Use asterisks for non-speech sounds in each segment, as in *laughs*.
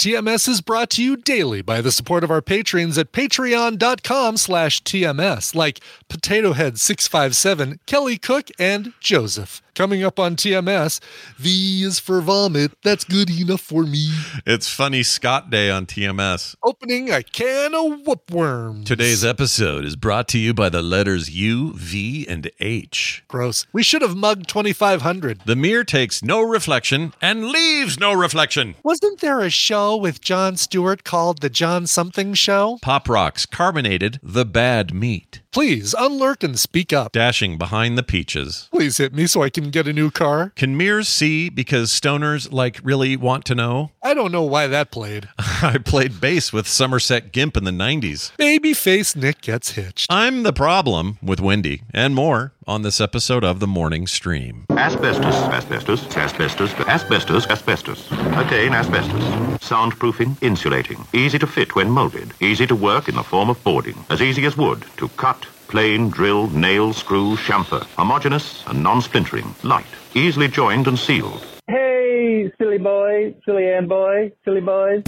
TMS is brought to you daily by the support of our patrons at patreon.com slash TMS, like Potato Head 657, Kelly Cook, and Joseph. Coming up on TMS, V is for vomit. That's good enough for me. It's Funny Scott Day on TMS. Opening a can of whoopworms. Today's episode is brought to you by the letters U, V, and H. Gross. We should have mugged 2500. The mirror takes no reflection and leaves no reflection. Wasn't there a show with Jon Stewart called The Jon Something Show? Pop Rocks carbonated the bad meat. Please unlurk and speak up. Dashing behind the peaches. Please hit me so I can get a new car. Can mirrors see because stoners like really want to know? I don't know why that played. *laughs* I played bass with Somerset Gimp in the 90s. Babyface Nick gets hitched. I'm the problem with Wendi and more on this episode of The Morning Stream. Asbestos, asbestos, asbestos, asbestos, asbestos. Again, asbestos. Soundproofing, insulating. Easy to fit when molded. Easy to work in the form of boarding. As easy as wood to cut, plane, drill, nail, screw, chamfer. Homogeneous and non-splintering. Light. Easily joined and sealed. Hey, silly boy, silly Ann boy, silly boys.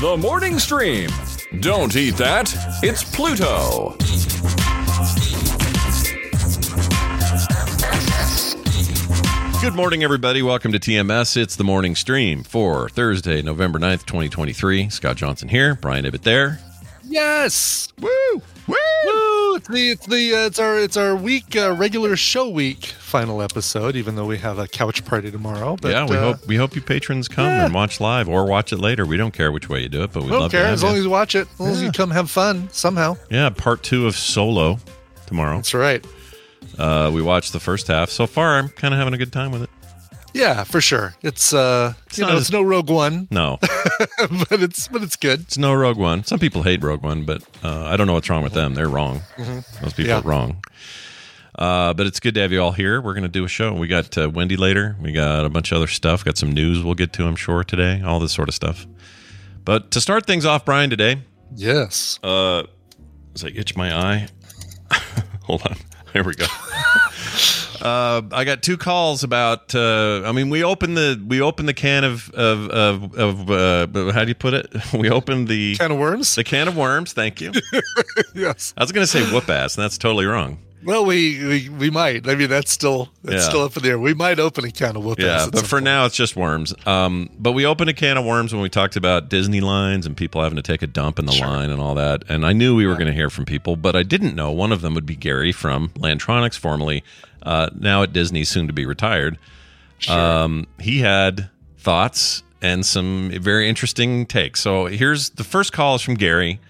The morning stream. Don't eat that. It's Pluto. Good morning, everybody. Welcome to TMS. It's the morning stream for Thursday, November 9th, 2023. Scott Johnson here, Brian Ibbett there. Yes. Woo! Woo! Woo! It's the it's the uh, it's our it's our week uh, regular show week final episode. Even though we have a couch party tomorrow, but yeah, we uh, hope we hope you patrons come yeah. and watch live or watch it later. We don't care which way you do it, but we don't love care to have as long you. as you watch it. As long as you come have fun somehow. Yeah, part two of Solo tomorrow. That's right. Uh, we watched the first half. So far, I'm kind of having a good time with it. Yeah, for sure. It's uh, you know, as- it's no Rogue One, No, *laughs* but it's but it's good. it's no Rogue One. Some people hate Rogue One, but uh, I don't know what's wrong with them. They're wrong. Those people Mm-hmm. Yeah. are wrong. Uh, but it's good to have you all here. We're going to do a show. We got uh, Wendi later. We got a bunch of other stuff. Got some news we'll get to, I'm sure, today. All this sort of stuff. But to start things off, Brian, today, Yes. uh, as I itch my eye. *laughs* Hold on. Here we go. *laughs* uh, I got two calls about. Uh, I mean, we opened the we opened the can of of of, of uh, how do you put it? *laughs* We opened the Can of worms. the can of worms. Thank you. *laughs* yes. I was going to say whoop ass, and that's totally wrong. Well, we, we we might. I mean, that's still that's Yeah. still up in the air. We might open a can of whoop Yeah, but for point. now it's just worms. Um, but we opened a can of worms when we talked about Disney lines and people having to take a dump in the line and all that. And I knew we were going to hear from people, but I didn't know one of them would be Gary from Lantronics, formerly uh, now at Disney, soon to be retired. Um, he had thoughts and some very interesting takes. So here's the first call is from Gary.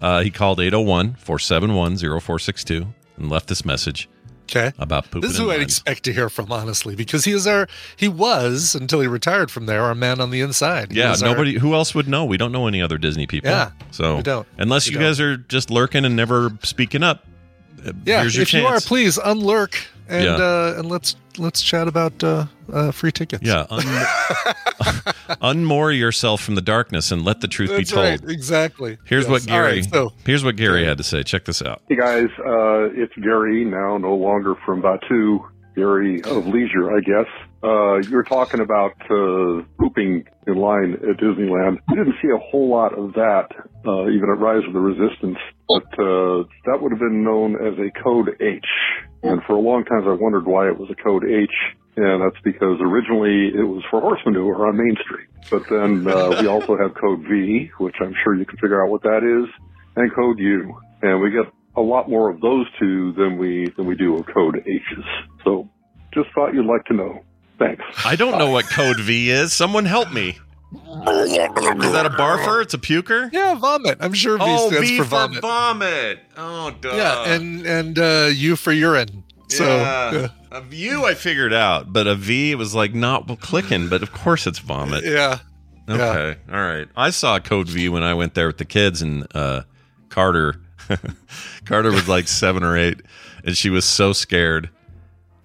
Uh, he called 801 471 0462 and left this message Okay. about pooping. This is who I'd expect to hear from, honestly, because he is our he was until he retired from there, our man on the inside. He Yeah, was our- nobody. Who else would know? We don't know any other Disney people. Yeah, so we don't. Unless We you don't. guys are just lurking and never speaking up. uh, yeah. if you are, chance. please unlurk and Yeah. uh, and let's let's chat about uh, uh, free tickets. Yeah, un- *laughs* unmoor yourself from the darkness and let the truth that's be told. right. Exactly. Here's Yes. what Gary. right, so here's what Gary had to say. Check this out. Hey guys, uh, it's Gary now, no longer from Batu. Gary of Leisure, I guess. uh, you're talking about uh, pooping in line at Disneyland. We didn't see a whole lot of that, uh, even at Rise of the Resistance, but uh, that would have been known as a Code H. And for a long time, I wondered why it was a Code H. And that's because originally it was for horse manure on Main Street. But then uh, we *laughs* also have Code V, which I'm sure you can figure out what that is, and Code U. And we get a lot more of those two than we than we do of Code H's. So just thought you'd like to know. Thanks. I don't know what code V is. Someone help me. Is that a barfer? It's a puker? Yeah, vomit. I'm sure V oh, stands V for for vomit. vomit. Oh, duh. yeah, and and uh, U for urine. So yeah. yeah. a U I figured out, but a V was like not clicking. But of course it's vomit. yeah. Okay, all right. I saw Code V when I went there with the kids, and uh, Carter, *laughs* Carter was like seven or eight, and she was so scared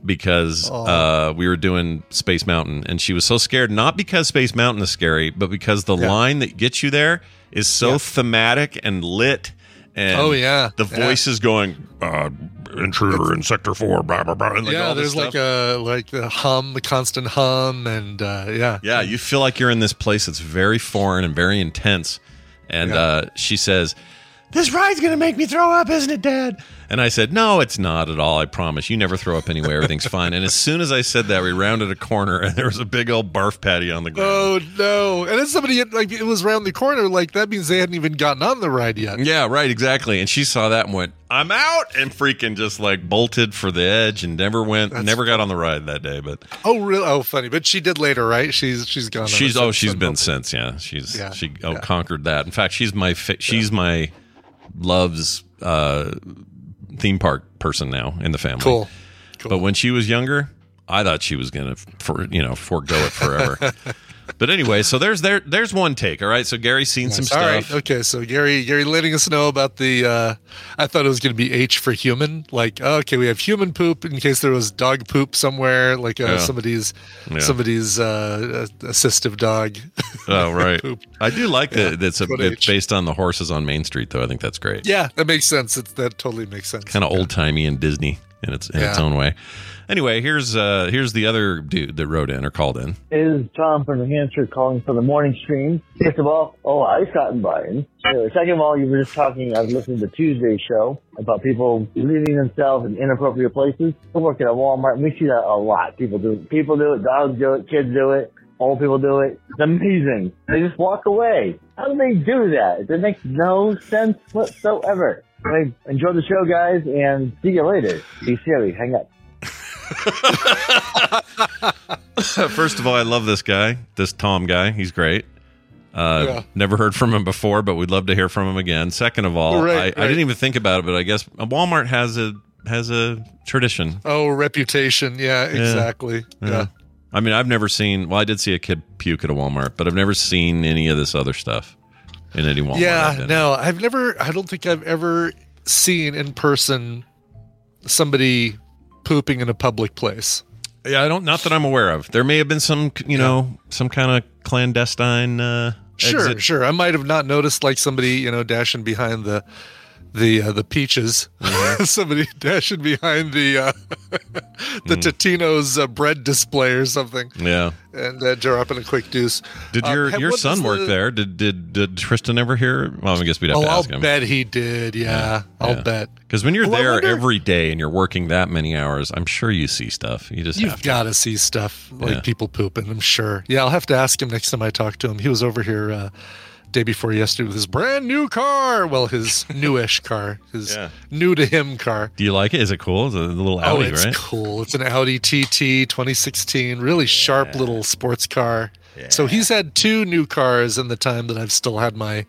because uh, we were doing Space Mountain, and she was so scared not because Space Mountain is scary, but because the Yeah. line that gets you there is so Yeah. thematic and lit. And Oh, yeah. the Yeah. voices going uh, intruder in sector four, blah blah blah. and, like, yeah, all there's stuff. like a like the hum, the constant hum, and uh, yeah, Yeah, you feel like you're in this place that's very foreign and very intense. And uh, she says, This ride's going to make me throw up, isn't it, Dad? And I said, No, it's not at all. I promise. You never throw up anyway. Everything's fine. And as soon as I said that, we rounded a corner and there was a big old barf patty on the ground. Oh no! And then somebody had, like it was around the corner. Like that means they hadn't even gotten on the ride yet. Yeah, right, exactly. And she saw that and went, I'm out, and freaking just like bolted for the edge and never went, That's never got on the ride that day. But Oh really? Oh funny. But she did later, right? She's she's gone. she's oh she's been hopefully. since yeah she's Yeah, she oh yeah. conquered that in fact she's my fa- she's my loves uh theme park person now in the family Cool. Cool. but when she was younger i thought she was gonna for you know forego it forever *laughs* but anyway so there's there there's one take all right so gary's seen some stuff. All right. Okay. So Gary, Gary, letting us know about the. Uh, I thought it was going to be H for human. Like, oh, okay, we have human poop in case there was dog poop somewhere, like uh, Yeah. somebody's Yeah. somebody's uh, assistive dog. *laughs* oh right Poop. i do like that that's a, it's based on the horses on main street though i think that's great yeah, that makes sense. It's, that totally makes sense. kind of old timey and disney in its in its own way anyway here's uh here's the other dude that wrote in or called in is Tom from New Hampshire calling for the morning stream. First of all, oh, I stopped by. Anyway, second of all, you were just talking, I was listening to Tuesday's show about people leaving themselves in inappropriate places. I work at a Walmart and we see that a lot. People do it. People do it. Dogs do it. Kids do it. Old people do it. It's amazing. They just walk away. How do they do that? It makes no sense whatsoever. Anyway, enjoy the show, guys, and see you later. Be silly. Hang up. *laughs* First of all, I love this guy, this Tom guy. He's great. Uh, Yeah. Never heard from him before, but we'd love to hear from him again. Second of all, Right, I, I didn't even think about it, but I guess Walmart has a has a tradition. Oh, reputation. Yeah, exactly. Yeah. I mean, I've never seen. Well, I did see a kid puke at a Walmart, but I've never seen any of this other stuff in any Walmart. I've Yeah, in. no, I've never. I don't think I've ever seen in person somebody pooping in a public place. Yeah, I don't. Not that I'm aware of. There may have been some, you know, some kind of clandestine. Uh, Sure, exit. sure. I might have not noticed like somebody, you know, dashing behind the the uh, the peaches. Mm-hmm. *laughs* somebody dashing behind the uh, *laughs* the Mm. Totino's uh, bread display or something, Yeah. and uh, dropping a quick deuce. Did Um, your your son work the- there? Did did did Tristan ever hear? Well, I guess we'd have Oh, to I'll ask him. I'll bet he did. Yeah, I'll Yeah. bet. Because when you're Well, there wonder- every day and you're working that many hours, I'm sure you see stuff. You just You've got to see stuff like Yeah. people pooping. I'm sure. Yeah, I'll have to ask him next time I talk to him. He was over here uh, day before yesterday with his brand new car. Well, his *laughs* newish car, his Yeah. new to him car. Do you like it? Is it cool? It's a little oh, Audi, it's right? cool. It's an Audi TT 2016. Really sharp little sports car. So he's had two new cars in the time that I've still had my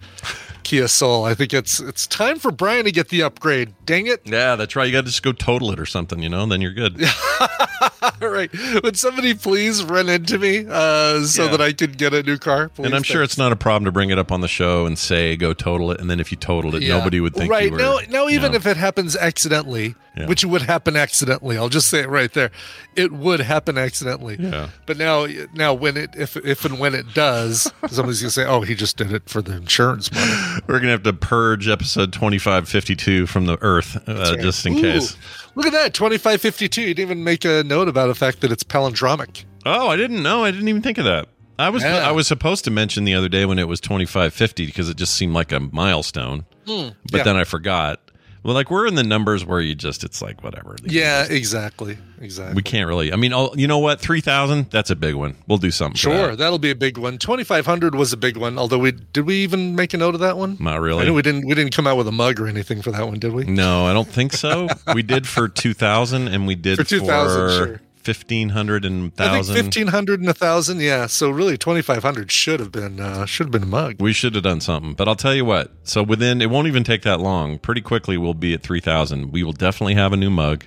Kia Soul. I think it's it's time for Brian to get the upgrade. Dang it! Yeah, that's right. You got to just go total it or something, you know, and then you're good. *laughs* All right, would somebody please run into me uh, so Yeah. that I could get a new car? and I'm Please, sure it's not a problem to bring it up on the show and say go total it, and then if you totaled it, Yeah. nobody would think right you were. now. Now, even know. if it happens accidentally, Yeah. which would happen accidentally, I'll just say it right there. It would happen accidentally. Yeah. But now, now when it if if and when it does, *laughs* somebody's gonna say, "Oh, he just did it for the insurance money." we're gonna have to purge episode 2552 from the earth uh, just in Ooh, case. Look at that, twenty five fifty two. You didn't even make a note about the fact that it's palindromic. Oh, I didn't know. I didn't even think of that. I was Yeah. I was supposed to mention the other day when it was 2550 because it just seemed like a milestone. But yeah. then I forgot. Well, like we're in the numbers where you just it's like whatever. Yeah, exactly, exactly. We can't really. I mean, oh, you know what? 3000, that's a big one. We'll do something for Sure, that. that'll be a big one. Twenty five hundred was a big one. Although we did we even make a note of that one? Not really. we didn't. We didn't come out with a mug or anything for that one, did we? No, I don't think so. we did for 2000 and we did For 2000, sure. 1500 and 1000. fifteen hundred and a thousand. Yeah, so really twenty five hundred should have been uh, should have been a mug. We should have done something, but I'll tell you what. So within, it won't even take that long. Pretty quickly, we'll be at three thousand. We will definitely have a new mug,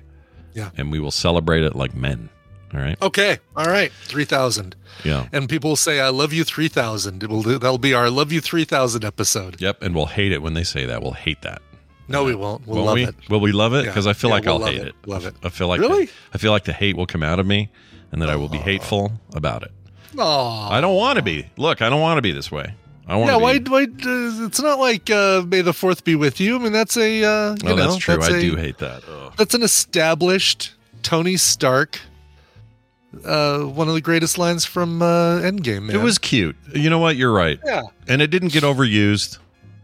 Yeah. and we will celebrate it like men. All right. Okay, all right, three thousand. Yeah. And people will say, "I love you three thousand. It will. That'll be our love you three thousand episode. Yep. And we'll hate it when they say that. We'll hate that. No, we won't. We'll Won't love we? it. Will we love it? Yeah. Because I feel Yeah, like we'll I'll hate it. it. Love it. I feel like Really? the, I feel like the hate will come out of me, and that I will be hateful about it. Aw. I don't want to be. Look, I don't want to be this way. I want Yeah, to why? Why? Uh, it's not like uh, May the Fourth be with you. I mean, that's a. Uh, you oh, know, that's true. That's I a- do hate that. Ugh. That's an established Tony Stark. Uh, one of the greatest lines from uh, Endgame. Man. It was cute. You know what? You're right. Yeah. And it didn't get overused.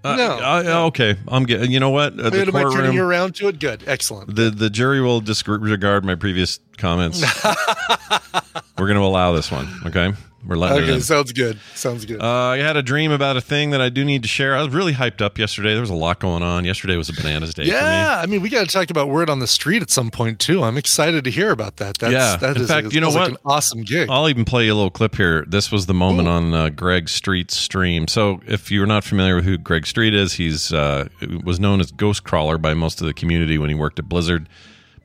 Uh, No. I- okay. I'm getting. You know what? Uh, the Am I turning you around to it? Good. Excellent. The the jury will disregard my previous comments. *laughs* We're going to allow this one. Okay, we're letting it Okay, sounds good. Sounds good. Uh, I had a dream about a thing that I do need to share. I was really hyped up yesterday. There was a lot going on. Yesterday was a bananas day yeah, I mean, we got to talk about word on the street at some point too. I'm excited to hear about that. That's, Yeah. that In is- fact, you know like what? an awesome gig. I'll even play you a little clip here. This was the moment on uh, Greg Street's stream. So, if you're not familiar with who Greg Street is, he's uh, was known as Ghost Crawler by most of the community when he worked at Blizzard.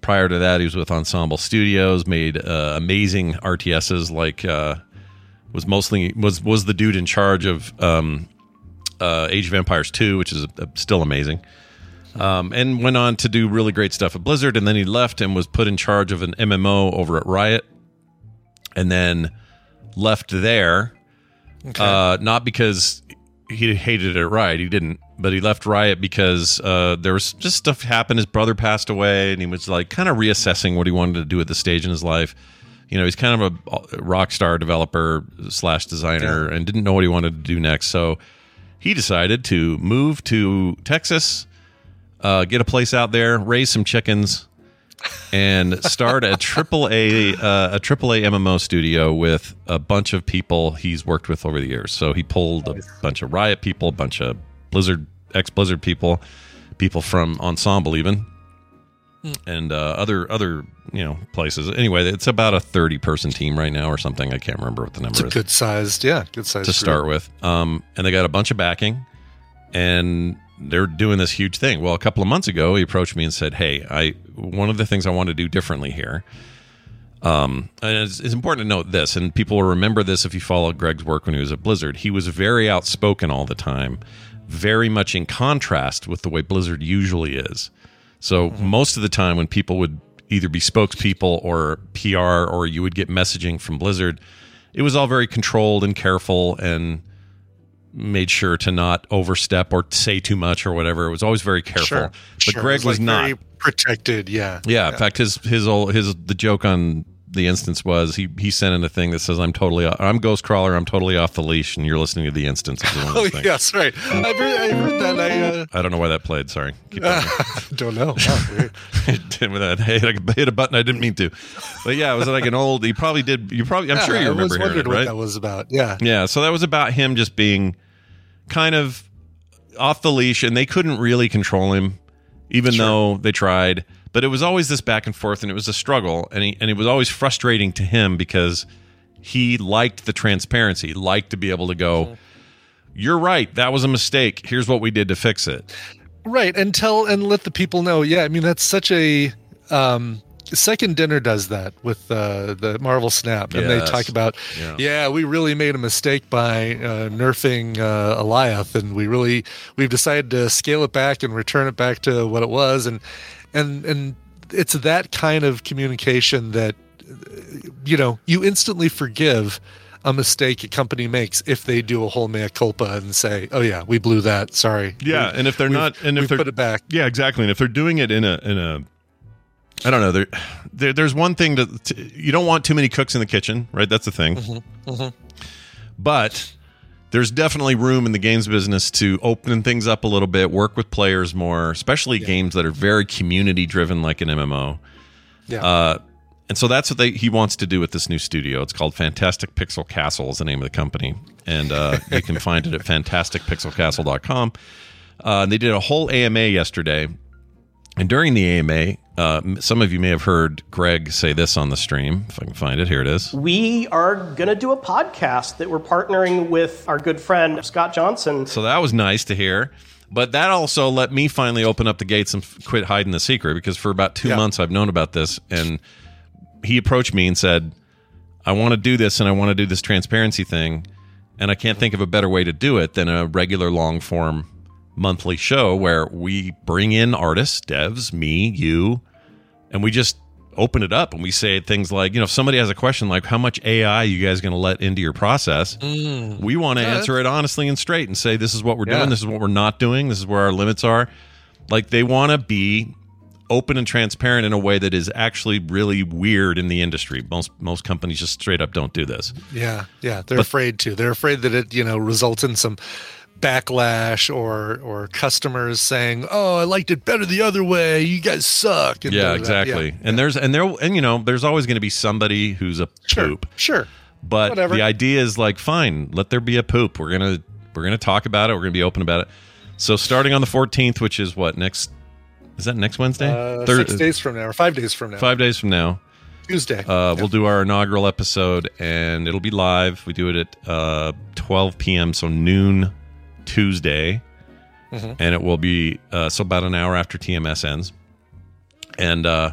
Prior to that, he was with Ensemble Studios, made uh, amazing RTSs like uh, was mostly was was the dude in charge of um, uh, Age of Empires 2, which is uh, still amazing. Um, and went on to do really great stuff at Blizzard, and then he left and was put in charge of an MMO over at Riot, and then left there. Uh, not because he hated it at Riot, he didn't, but he left Riot because uh, there was just stuff happened. His brother passed away, and he was like kind of reassessing what he wanted to do at the stage in his life. You know, he's kind of a rock star developer slash designer, and didn't know what he wanted to do next. So he decided to move to Texas, uh, get a place out there, raise some chickens, and start a *laughs* triple A uh, a triple A MMO studio with a bunch of people he's worked with over the years. So he pulled a bunch of Riot people, a bunch of Blizzard ex Blizzard people, people from Ensemble even, and uh, other other you know places. Anyway, it's about a thirty person team right now or something. I can't remember what the number it's a is good sized, yeah, good sized to start with. Um, and they got a bunch of backing, and they're doing this huge thing. Well, a couple of months ago, he approached me and said, "Hey, I one of the things I want to do differently here." Um, and it's, it's important to note this, and people will remember this if you follow Greg's work when he was at Blizzard. He was very outspoken all the time, very much in contrast with the way Blizzard usually is. So mm-hmm. most of the time, when people would either be spokespeople or PR, or you would get messaging from Blizzard, it was all very controlled and careful and made sure to not overstep or say too much or whatever. It was always very careful. Sure, but sure. Greg was, like not. very protected. Yeah, Yeah, in fact, his his old his the joke on the instance was he he sent in a thing that says I'm totally off, I'm Ghost Crawler I'm totally off the leash and you're listening to the instance. *laughs* Oh yes, right. I've heard, I've heard that. I uh, I don't know why that played. Sorry. Keep going. *laughs* don't know. Wow, weird. With that, I hit, a, hit a button I didn't mean to. But yeah, it was like an old. He probably did. You probably. I'm Yeah, sure you I remember hearing it, what right? that was about. Yeah, Yeah, so that was about him just being kind of off the leash, and they couldn't really control him, even though they tried. But it was always this back and forth, and it was a struggle, and he, and it was always frustrating to him because he liked the transparency, liked to be able to go. You're right. That was a mistake. Here's what we did to fix it. right. And tell and let the people know. Yeah, I mean that's such a. Um, Second Dinner does that with uh, the Marvel Snap, and they talk about, Yeah. yeah. we really made a mistake by uh, nerfing uh, Alioth, and we really we've decided to scale it back and return it back to what it was, and and and it's that kind of communication that you know you instantly forgive a mistake a company makes if they do a whole mea culpa and say, "Oh yeah, we blew that. Sorry." Yeah, We- and if they're not, and if they're put it back, Yeah, exactly. And if they're doing it in a in a I don't know. There, there there's one thing to you don't want too many cooks in the kitchen, right? That's the thing. Mm-hmm. But there's definitely room in the games business to open things up a little bit, work with players more, especially games that are very community driven, like an MMO. Yeah. Uh, and so that's what they, he wants to do with this new studio. It's called Fantastic Pixel Castle, is the name of the company, and uh, *laughs* you can find it at fantasticpixelcastle.com. Uh, and they did a whole AMA yesterday, and during the AMA, uh, some of you may have heard Greg say this on the stream. If I can find it, here it is. We are going to do a podcast that we're partnering with our good friend Scott Johnson. So that was nice to hear. But that also let me finally open up the gates and f- quit hiding the secret because for about two Yeah. months I've known about this. And he approached me and said, I want to do this and I want to do this transparency thing. And I can't think of a better way to do it than a regular long form monthly show where we bring in artists, devs, me, you, and we just open it up and we say things like, you know, if somebody has a question like, how much AI you guys going to let into your process? Mm. We want to Yeah, answer it honestly and straight and say, this is what we're Yeah. doing, this is what we're not doing, this is where our limits are. Like they want to be open and transparent in a way that is actually really weird in the industry. Most most companies just straight up don't do this. Yeah, yeah, they're But- afraid to. They're afraid that it, you know, results in some backlash or or customers saying, "Oh, I liked it better the other way. You guys suck." and yeah, exactly. Yeah. And there's and there and you know, there's always going to be somebody who's a Sure, poop. sure. But Whatever. the idea is like, fine, let there be a poop. We're gonna we're gonna talk about it. We're gonna be open about it. So starting on the 14th, which is what next? Is that next Wednesday? Uh, six days from now, or five days from now, Five days from now. Tuesday. Uh, We'll do our inaugural episode, and it'll be live. We do it at uh, 12 p.m., so noon Tuesday, Mhm. and it will be uh, so about an hour after TMS ends, and uh,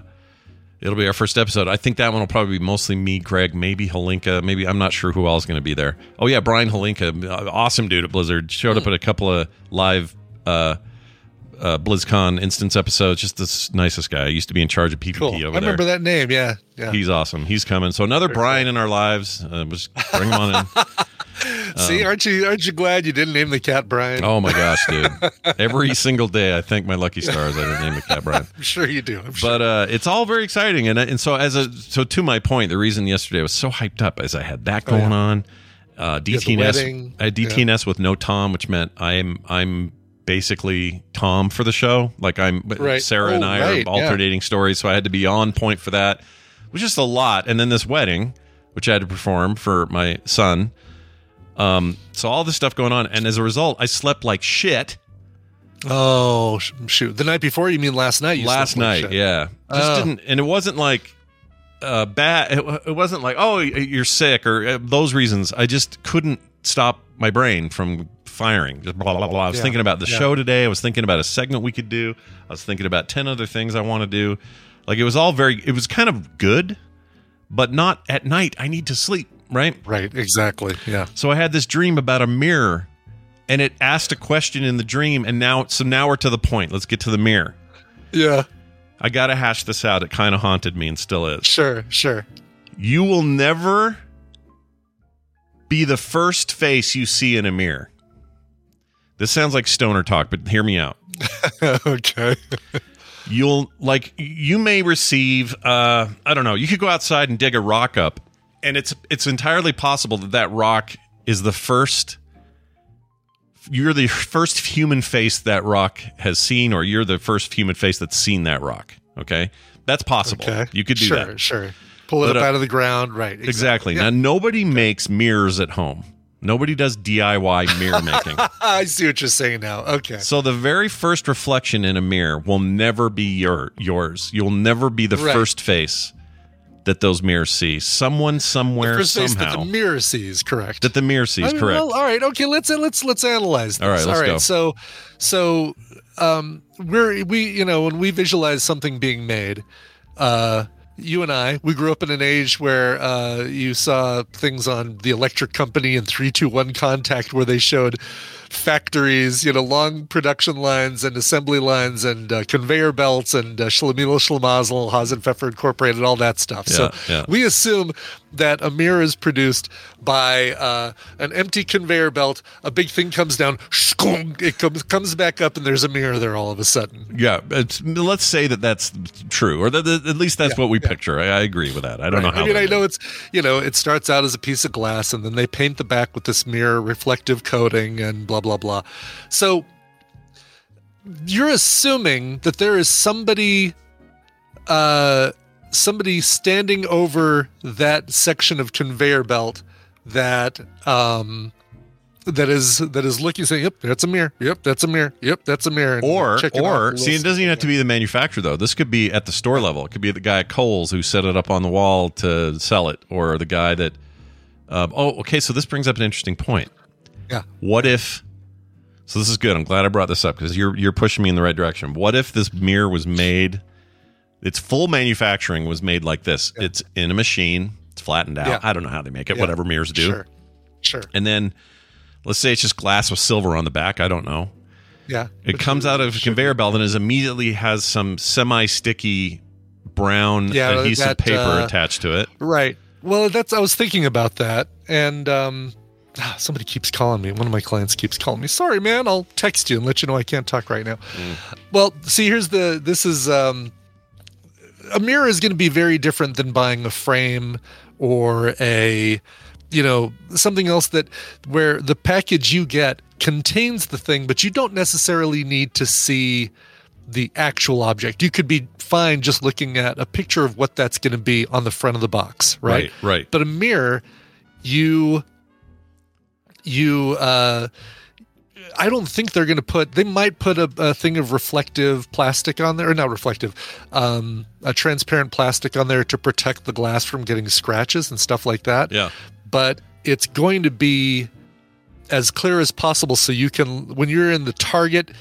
it'll be our first episode. I think that one will probably be mostly me, Greg, maybe Holinka, maybe I'm not sure who else is going to be there. Oh yeah, Brian Holinka, uh, awesome dude at Blizzard, showed up at a couple of live. Uh, uh, BlizzCon instance episodes, just the nicest guy. I used to be in charge of PvP cool. over there. I there. remember that name. Yeah, yeah. He's awesome. He's coming. So another Brian in our lives. Uh, just bring him on in. *laughs* *laughs* See, aren't you aren't you glad you didn't name the cat Brian? Oh my gosh, dude! *laughs* Every single day, I thank my lucky stars I didn't name the cat Brian. I'm sure you do. I'm sure. But uh, it's all very exciting, and and so as a so to my point, the reason yesterday I was so hyped up is I had that Oh, going yeah. on. Uh, DTNS. wedding. I had DTNS with no Tom, which meant I'm I'm basically Tom for the show. Like I'm Right. Sarah and Oh, I right, are alternating stories, so I had to be on point for that. It was just a lot, and then this wedding, which I had to perform for my son. Um, so all this stuff going on, and as a result, I slept like shit oh shoot, the night before? You mean last night? You last slept like night. shit. Yeah, just Oh. didn't, and it wasn't like uh, bad. It, it wasn't like oh you're sick or uh, those reasons. I just couldn't stop my brain from firing. Just blah blah blah. I was Yeah. thinking about the Yeah. show today. I was thinking about a segment we could do. I was thinking about ten other things I want to do. Like it was all very. It was kind of good, but not at night. I need to sleep. Right. Right. Exactly. Yeah. So I had this dream about a mirror, and it asked a question in the dream. And now, so now we're to the point. Let's get to the mirror. Yeah. I got to hash this out. It kind of haunted me and still is. Sure. Sure. You will never be the first face you see in a mirror. This sounds like stoner talk, but hear me out. *laughs* okay. You'll like you may receive uh I don't know, you could go outside and dig a rock up and it's it's entirely possible that that rock is the first you're the first human face that rock has seen or you're the first human face that's seen that rock, okay? That's possible. Okay. You could do sure, that. Sure. Sure. Pull it But, up uh, out of the ground. Right. Exactly. Yeah. Now nobody makes mirrors at home. Nobody does DIY mirror making. *laughs* I see what you're saying now. Okay. So the very first reflection in a mirror will never be your yours. You'll never be the Right. first face that those mirrors see. Someone somewhere face that the mirror sees. Correct. that the mirror sees. I mean, correct. well, all right. Okay. Let's let's let's analyze. This. All right, let's go. So so um, we're we you know when we visualize something being made, uh, you and I we grew up in an age where uh, you saw things on the Electric Company and Three Two One Contact where they showed factories, you know, long production lines and assembly lines and uh, conveyor belts and uh, Schlemiel Schlemazel, Hasenpfeffer Incorporated, all that stuff. so Yeah, yeah. we assume that a mirror is produced by uh, an empty conveyor belt. A big thing comes down, shkong, it comes comes back up, and there's a mirror there all of a sudden. Yeah, it's, let's say that that's true, or that, that- at least that's what we picture. I, I agree with that. I don't know how. I mean, I know it's you know it starts out as a piece of glass, and then they paint the back with this mirror reflective coating and blah blah blah. So you're assuming that there is somebody, uh, somebody standing over that section of conveyor belt that um that is that is looking saying yep that's a mirror yep that's a mirror yep that's a mirror and Or, or the see, it doesn't even have to be the manufacturer though. This could be at the store level. It could be the guy at Kohl's who set it up on the wall to sell it, or the guy that. Um, oh, okay. So this brings up an interesting point. yeah What if? So this is good. I'm glad I brought this up because you're you're pushing me in the right direction. What if this mirror was made? Its full manufacturing was made like this. It's in a machine. It's flattened out. Yeah. I don't know how they make it. Yeah. Whatever mirrors do. sure sure And then, let's say it's just glass with silver on the back. I don't know. yeah It comes out of a conveyor belt and is immediately has some semi-sticky brown Yeah, adhesive that, paper uh, attached to it. Right. Well, that's I was thinking about that, and um, ah, somebody keeps calling me. One of my clients keeps calling me. Sorry, man. I'll text you and let you know I can't talk right now. Well, see, here's the. This is um, a mirror is going to be very different than buying a frame or a, you know, something else that where the package you get contains the thing, but you don't necessarily need to see the actual object. You could be fine just looking at a picture of what that's going to be on the front of the box, right? Right, right. But a mirror, you you uh I don't think they're going to put. They might put a, a thing of reflective plastic on there, or not reflective, um, a transparent plastic on there to protect the glass from getting scratches and stuff like that. Yeah. But it's going to be as clear as possible, so you can, when you're in the Target,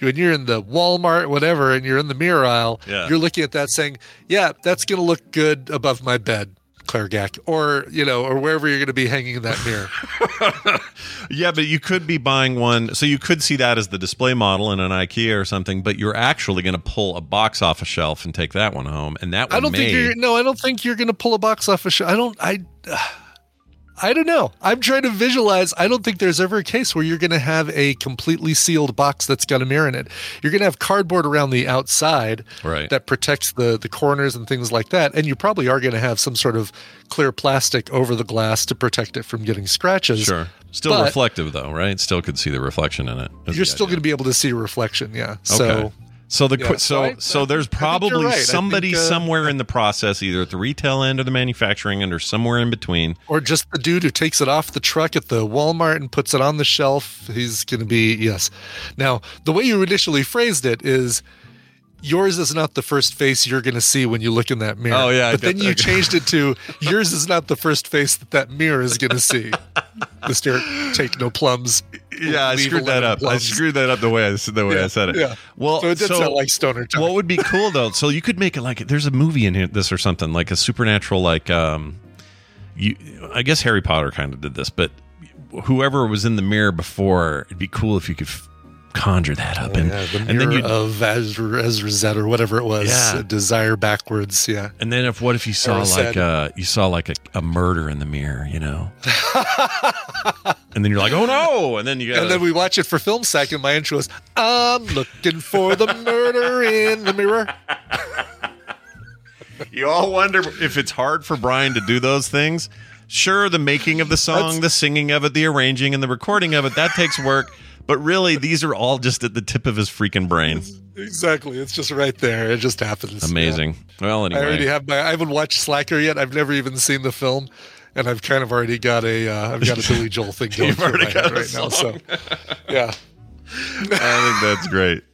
when you're in the Walmart, whatever, and you're in the mirror aisle, Yeah. you're looking at that saying, "Yeah, that's going to look good above my bed." Claire Gack, or you know, or wherever you're going to be hanging that mirror. *laughs* Yeah, but you could be buying one. So you could see that as the display model in an IKEA or something, but you're actually going to pull a box off a shelf and take that one home. And that one I don't think you're no, I don't think you're going to pull a box off a shelf. I don't I I don't know. I'm trying to visualize. I don't think there's ever a case where you're going to have a completely sealed box that's got a mirror in it. You're going to have cardboard around the outside Right. that protects the the corners and things like that, and you probably are going to have some sort of clear plastic over the glass to protect it from getting scratches. Sure. Still But- reflective though, right? Still could see the reflection in it. That's You're still going to be able to see a reflection, yeah. Okay. So So the Yeah, so so so there's think- I think you're probably right. Somebody think, uh, somewhere in the process, either at the retail end or the manufacturing end, or somewhere in between. or just the dude who takes it off the truck at the Walmart and puts it on the shelf. He's going to be, yes. Now, the way you initially phrased it is yours is not the first face you're going to see when you look in that mirror. Oh, yeah, But then that. you changed it to yours is not the first face that that mirror is going to see. *laughs* Mr. Take No Plums. Yeah, I screwed that 11 up. I screwed that up the way I the way I said it. yeah. Well, So it did sound like stoner talk. What would be cool though? So you could make it like there's a movie in here, this or something like a supernatural like um, you. I guess Harry Potter kind of did this, but whoever was in the mirror before, it'd be cool if you could f- conjure that up and Oh, Yeah, the and then you of Erised, Erised or whatever it was. Yeah. Desire backwards. Yeah. and then if what if you saw like uh you saw like a, a murder in the mirror, you know, *laughs* and then you're like, oh no, and then you got And then we watch it for film sack, and my intro is, I'm looking for the murder in the mirror. *laughs* You all wonder if it's hard for Brian to do those things. Sure, the making of the song, That's- the singing of it, the arranging and the recording of it, that takes work. But really, these are all just at the tip of his freaking brain. Exactly. It's just right there. It just happens. Amazing. Well, Yeah. I already have my, I haven't watched Slacker yet. I've never even seen the film. And I've kind of already got a, uh, I've got a *laughs* Billy Joel thing going You've already my got right now. So, yeah. *laughs* I think that's great.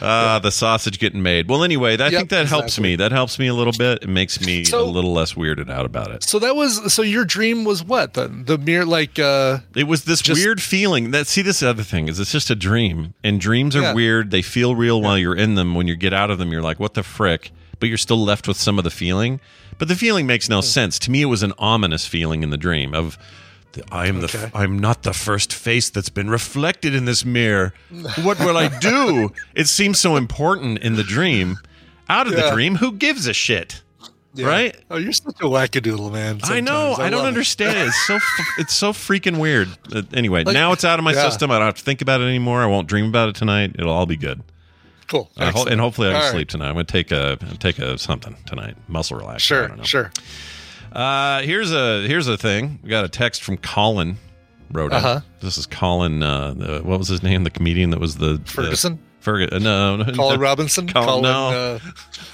Uh, *laughs* the sausage getting made. Well, anyway, I Yep, think that helps exactly. me. That helps me a little bit. It makes me So- a little less weirded out about it. So that was, so your dream was what? The, the mere, like, uh, It was this Just- weird feeling that see this other thing is it's just a dream and dreams are Yeah. weird. They feel real while you're in them. When you get out of them, you're like, what the frick? But you're still left with some of the feeling. But the feeling makes no sense. To me, it was an ominous feeling in the dream of the, I am the Okay. f- I'm not the first face that's been reflected in this mirror. What will I do? it seems so important in the dream. Out of the dream, who gives a shit? Yeah. right? Oh, you're such a wackadoodle, man. I know. sometimes. I, don't understand. it. It's so it's so freaking weird. Uh, anyway, Like- now it's out of my yeah. system. I don't have to think about it anymore. I won't dream about it tonight. It'll all be good. Cool. I ho- and hopefully I can All right. sleep tonight. I'm gonna take a take a something tonight. Muscle relaxer. I Sure, don't know. sure. Uh, here's a here's a thing. We got a text from Colin. Wrote in. Uh-huh. This is Colin. Uh, the, what was his name? The comedian that was the the- Ferguson? Ferguson. Uh, no, Colin no. Robinson. Colin- Colin. no.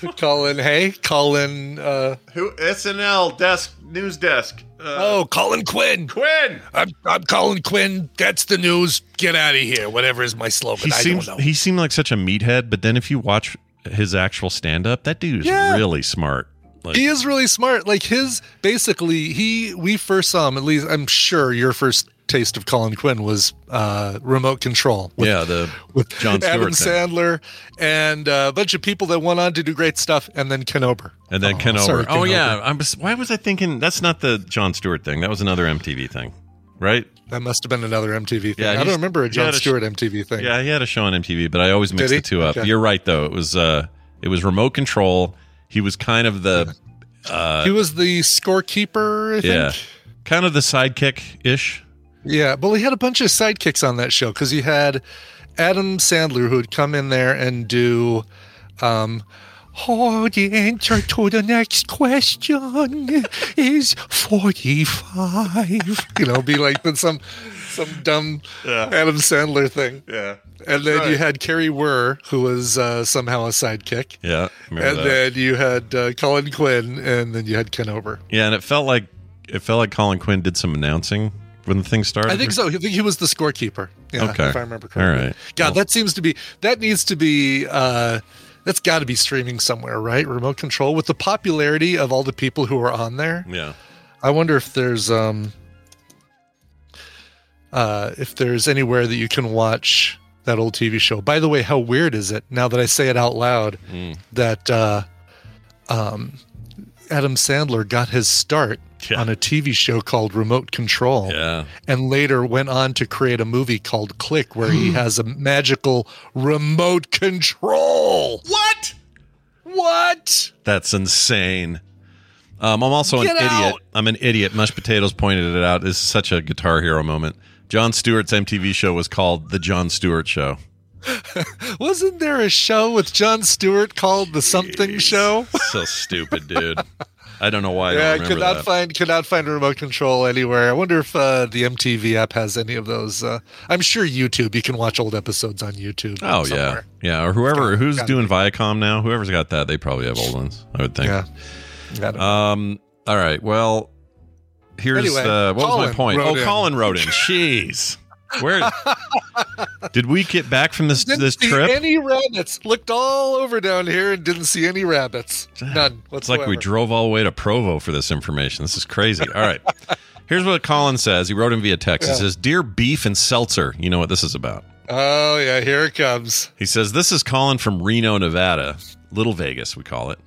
Uh, *laughs* Colin. Hey, Colin. Uh, Who? SNL desk news desk. oh, Colin Quinn. Quinn. I'm, I'm Colin Quinn. That's the news. Get out of here. Whatever is my slogan. He I seems don't know. he seemed like such a meathead, but then if you watch his actual stand up, that dude is Yeah. really smart. Like, he is really smart. Like his basically, he we first saw him. At least I'm sure your first taste of Colin Quinn was uh, Remote Control. With, yeah, the with Jon Stewart Adam thing. Sandler and uh, a bunch of people that went on to do great stuff, and then Ken Ober. and then Oh, Ken sorry, Ober. Oh Ken yeah, Ober. I'm. Why was I thinking that's not the Jon Stewart thing? That was another MTV thing, right? that must have been another MTV thing. Yeah, I don't remember a Jon had a sh- Stewart MTV thing. Yeah, he had a show on MTV, but I always mix the two up. Okay. You're right though. It was uh it was remote control. He was kind of the *laughs* he was the scorekeeper. I think. yeah, kind of the sidekick ish. Yeah, well, he had a bunch of sidekicks on that show because he had Adam Sandler who would come in there and do, um, oh, the answer to the next question is 45. You know, be like some some dumb Adam Sandler thing. Yeah, And then you had Kari Wuhrer, who was uh, somehow a sidekick. yeah. And that. then you had uh, Colin Quinn, and then you had Ken Ober. yeah, and it felt like it felt like Colin Quinn did some announcing when the thing started. I think so. I think he was the scorekeeper. Yeah, Okay. if I remember correctly. All right. God, that seems to be that needs to be uh that's got to be streaming somewhere, right? Remote control with the popularity of all the people who are on there. Yeah. I wonder if there's um uh if there's anywhere that you can watch that old TV show. By the way, how weird is it now that I say it out loud Mm. that uh um Adam Sandler got his start Yeah. on a TV show called Remote Control Yeah. and later went on to create a movie called Click, where he has a magical remote control. What? What? That's insane. Um, I'm also Get an idiot. out! I'm an idiot. Mush Potatoes pointed it out. This is such a Guitar Hero moment. Jon Stewart's MTV show was called The Jon Stewart Show. *laughs* Wasn't there a show with Jon Stewart called The Something Show? *laughs* So stupid, dude. I don't know why I yeah, I could not that. find could not find a remote control anywhere. I wonder if uh, the MTV app has any of those. Uh, I'm sure YouTube. You can watch old episodes on YouTube. oh somewhere. yeah, yeah. Or whoever Gotta- who's gotta doing Viacom now, whoever's got that, they probably have old ones. I would think. yeah. Um. All right. Well, here's Anyway, the. What was my point? Oh, in. Colin wrote in. Jeez. Where *laughs* did we get back from this didn't this see trip? any rabbits. Looked all over down here and didn't see any rabbits. None. It's like we drove all the way to Provo for this information. This is crazy. All right. *laughs* Here's what Colin says. He wrote him via text. He says, Dear Beef and Seltzer, you know what this is about. Oh yeah, here it comes. He says, This is Colin from Reno, Nevada. Little Vegas, we call it.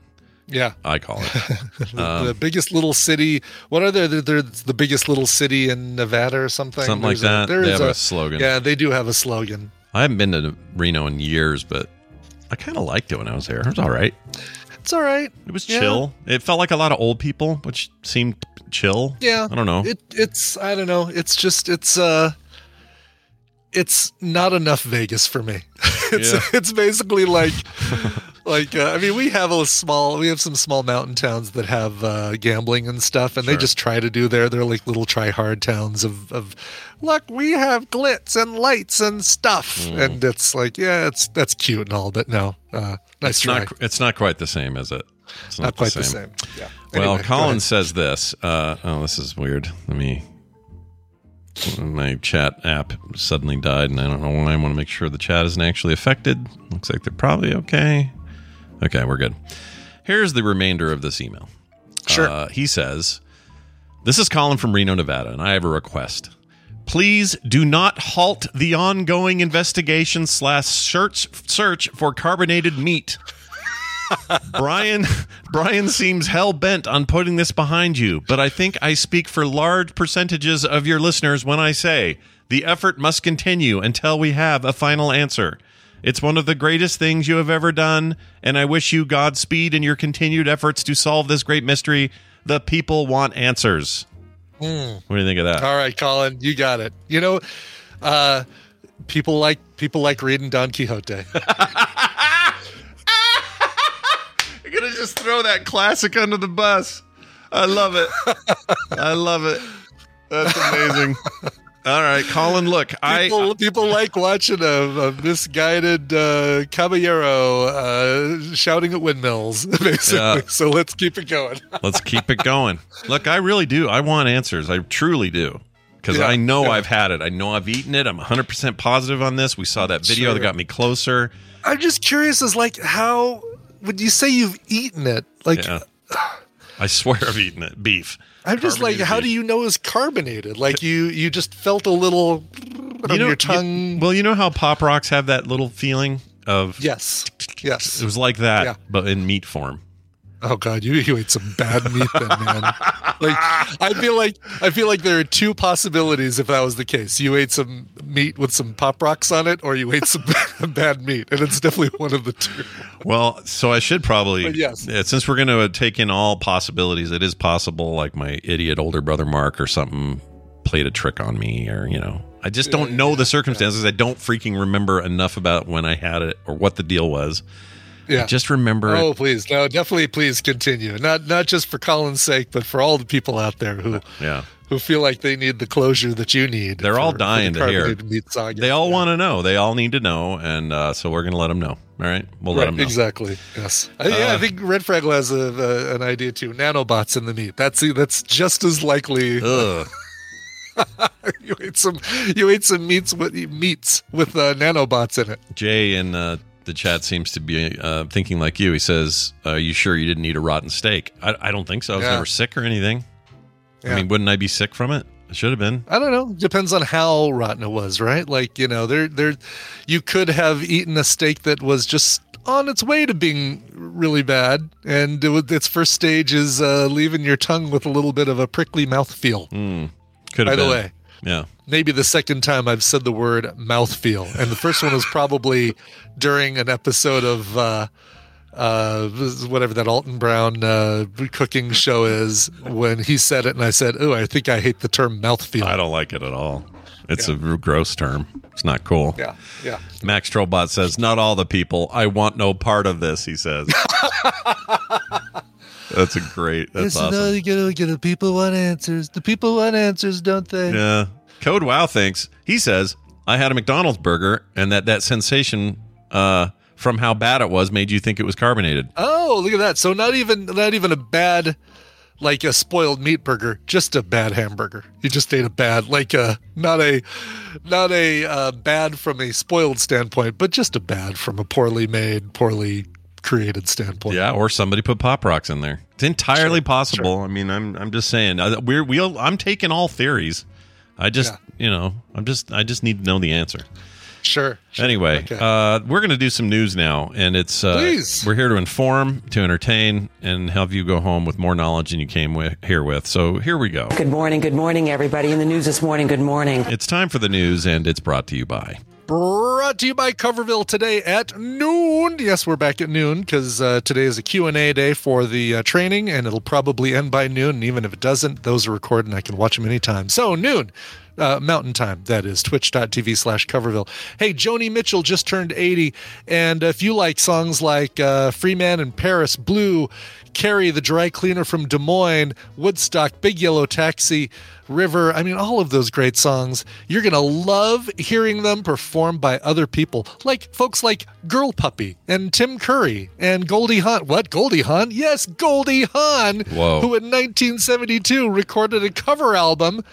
Yeah, I call it. *laughs* the, Um, the biggest little city. What are they? They're, they're the biggest little city in Nevada or something. Something like There's a- that. there They have a slogan. Yeah, they do have a slogan. I haven't been to Reno in years, but I kind of liked it when I was there. It was all right. It's all right. It was Yeah. chill. It felt like a lot of old people, which seemed chill. Yeah, I don't know. It it's I don't know. It's just it's uh it's not enough Vegas for me. *laughs* it's Yeah. it's basically like *laughs* like uh, I mean we have a small we have some small mountain towns that have uh, gambling and stuff and they just try to do their they're like little try hard towns of of look we have glitz and lights and stuff and it's like yeah it's that's cute and all but no uh nice it's try. not. It's not quite the same, is it? It's not quite the same. Yeah. Well, Anyway, Colin says this. Uh, oh, this is weird. Let me. My chat app suddenly died, and I don't know why. I want to make sure the chat isn't actually affected. Looks like they're probably okay. Okay, we're good. Here's the remainder of this email. Sure. Uh, he says, This is Colin from Reno, Nevada, and I have a request. Please do not halt the ongoing investigation slash search search for carbonated meat. *laughs* Brian Brian seems hell bent on putting this behind you, but I think I speak for large percentages of your listeners when I say the effort must continue until we have a final answer. It's one of the greatest things you have ever done, and I wish you Godspeed in your continued efforts to solve this great mystery. The people want answers. What do you think of that? All right, Colin, you got it. You know, uh, people like people like reading Don Quixote. *laughs* You're gonna just throw that classic under the bus. I love it. I love it. That's amazing. *laughs* All right, Colin. Look, People, I people like watching a, a misguided uh, caballero uh, shouting at windmills, *laughs* basically. Yeah. So let's keep it going. *laughs* let's keep it going. Look, I really do. I want answers. I truly do. Because Yeah, I know yeah. I've had it. I know I've eaten it. I'm 100% positive on this. We saw that video Sure. that got me closer. I'm just curious, as like how would you say you've eaten it? Like. I swear I've eaten it. Beef. I'm just like, how do you know it's carbonated? Like you, you just felt a little on your tongue. you- well, you know how Pop Rocks have that little feeling of. yes, yes. It was like that, Yeah. but in meat form. Oh God, you you ate some bad meat then, man. like I feel like I feel like there are two possibilities if that was the case. You ate some meat with some pop rocks on it, or you ate some *laughs* bad meat, and it's definitely one of the two. Well, so I should probably. But yes. Yeah, since we're going to take in all possibilities, it is possible, like my idiot older brother Mark or something played a trick on me, or, you know, I just don't know the circumstances. I don't freaking remember enough about when I had it or what the deal was. Yeah. Just remember Oh, please, no, definitely, please continue. Not not just for Colin's sake, but for all the people out there who Yeah. who feel like they need the closure that you need. They're all for- the dying to hear. They all Yeah. want to know. They all need to know. And uh, so we're going to let them know. All right. We'll let them know. exactly. Yes. Uh, yeah, I Uh, think Red Fraggle has a, a, an idea too. Nanobots in the meat. That's that's just as likely. *laughs* You ate some you ate some meats with meats with uh, nanobots in it. Jay in uh, the chat seems to be uh, thinking like you. He says, "Are you sure you didn't eat a rotten steak?" I, I don't think so. I was Yeah. never sick or anything. Yeah. I mean, wouldn't I be sick from it? I should have been. I don't know. Depends on how rotten it was, right? Like you know, there there, you could have eaten a steak that was just on its way to being really bad, and it, was- its first stage is uh, leaving your tongue with a little bit of a prickly mouth feel. Could By have the been. way, Yeah. Maybe the second time I've said the word mouthfeel. And the first one was probably during an episode of uh, uh, whatever that Alton Brown uh, cooking show is when he said it and I said, Oh, I think I hate the term mouthfeel. I don't like it at all. It's a gross term. It's not cool. Yeah, yeah. Max Trollbot says, "Not all the people. I want no part of this." He says. *laughs* That's a great. That's awesome. you gotta get the people want answers. The people want answers, don't they? Yeah. Code Wow thinks he says I had a McDonald's burger and that that sensation uh, from how bad it was made you think it was carbonated. Oh, look at that. So not even not even a bad like a spoiled meat burger, just a bad hamburger. You just ate a bad like a not a not a uh, bad from a spoiled standpoint, but just a bad from a poorly made, poorly created standpoint. Yeah, or somebody put pop rocks in there. It's entirely possible. I mean, I'm I'm just saying uh, we're we will I'm taking all theories. I just you know I'm just I just need to know the answer. Sure. sure. Anyway, Okay. uh, we're going to do some news now, and it's uh, Please. we're here to inform, to entertain, and have you go home with more knowledge than you came with, here with. So here we go. Good morning, good morning, everybody. In the news this morning, good morning. It's time for the news, and it's brought to you by. Brought to you by Coverville today at noon. Yes, we're back at noon because uh, today is a Q&A day for the uh, training, and it'll probably end by noon. And even if it doesn't, those are recorded and I can watch them anytime. So noon, uh, Mountain Time, that is, twitch.tv slash Coverville. Hey, Joni Mitchell just turned 80, and if you like songs like uh, Free Man in Paris, Blue, Carey, the dry cleaner from Des Moines, Woodstock, Big Yellow Taxi, River. I mean, all of those great songs. You're going to love hearing them performed by other people, like folks like Girl Puppy and Tim Curry and Goldie Hawn. What? Goldie Hawn? Yes, Goldie Hawn, Whoa. who in 1972 recorded a cover album.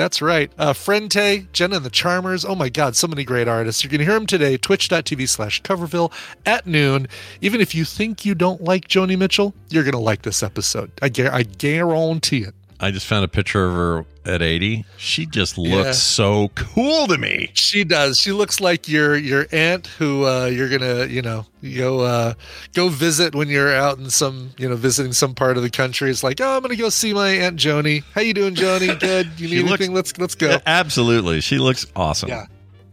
That's right. Uh, Frente, Jenna and the Charmers. Oh my God, so many great artists. You're to hear them today, twitch.tv slash coverville at noon. Even if you think you don't like Joni Mitchell, you're going to like this episode. I, I guarantee it. I just found a picture of her at 80. She just looks Yeah. so cool to me. She does. She looks like your your aunt who uh, you're gonna you know go uh, go visit when you're out in some you know visiting some part of the country. It's like oh I'm gonna go see my aunt Joni. How you doing, Joni? *laughs* Good. You need looks- anything? Let's let's go. Yeah, absolutely. She looks awesome. Yeah.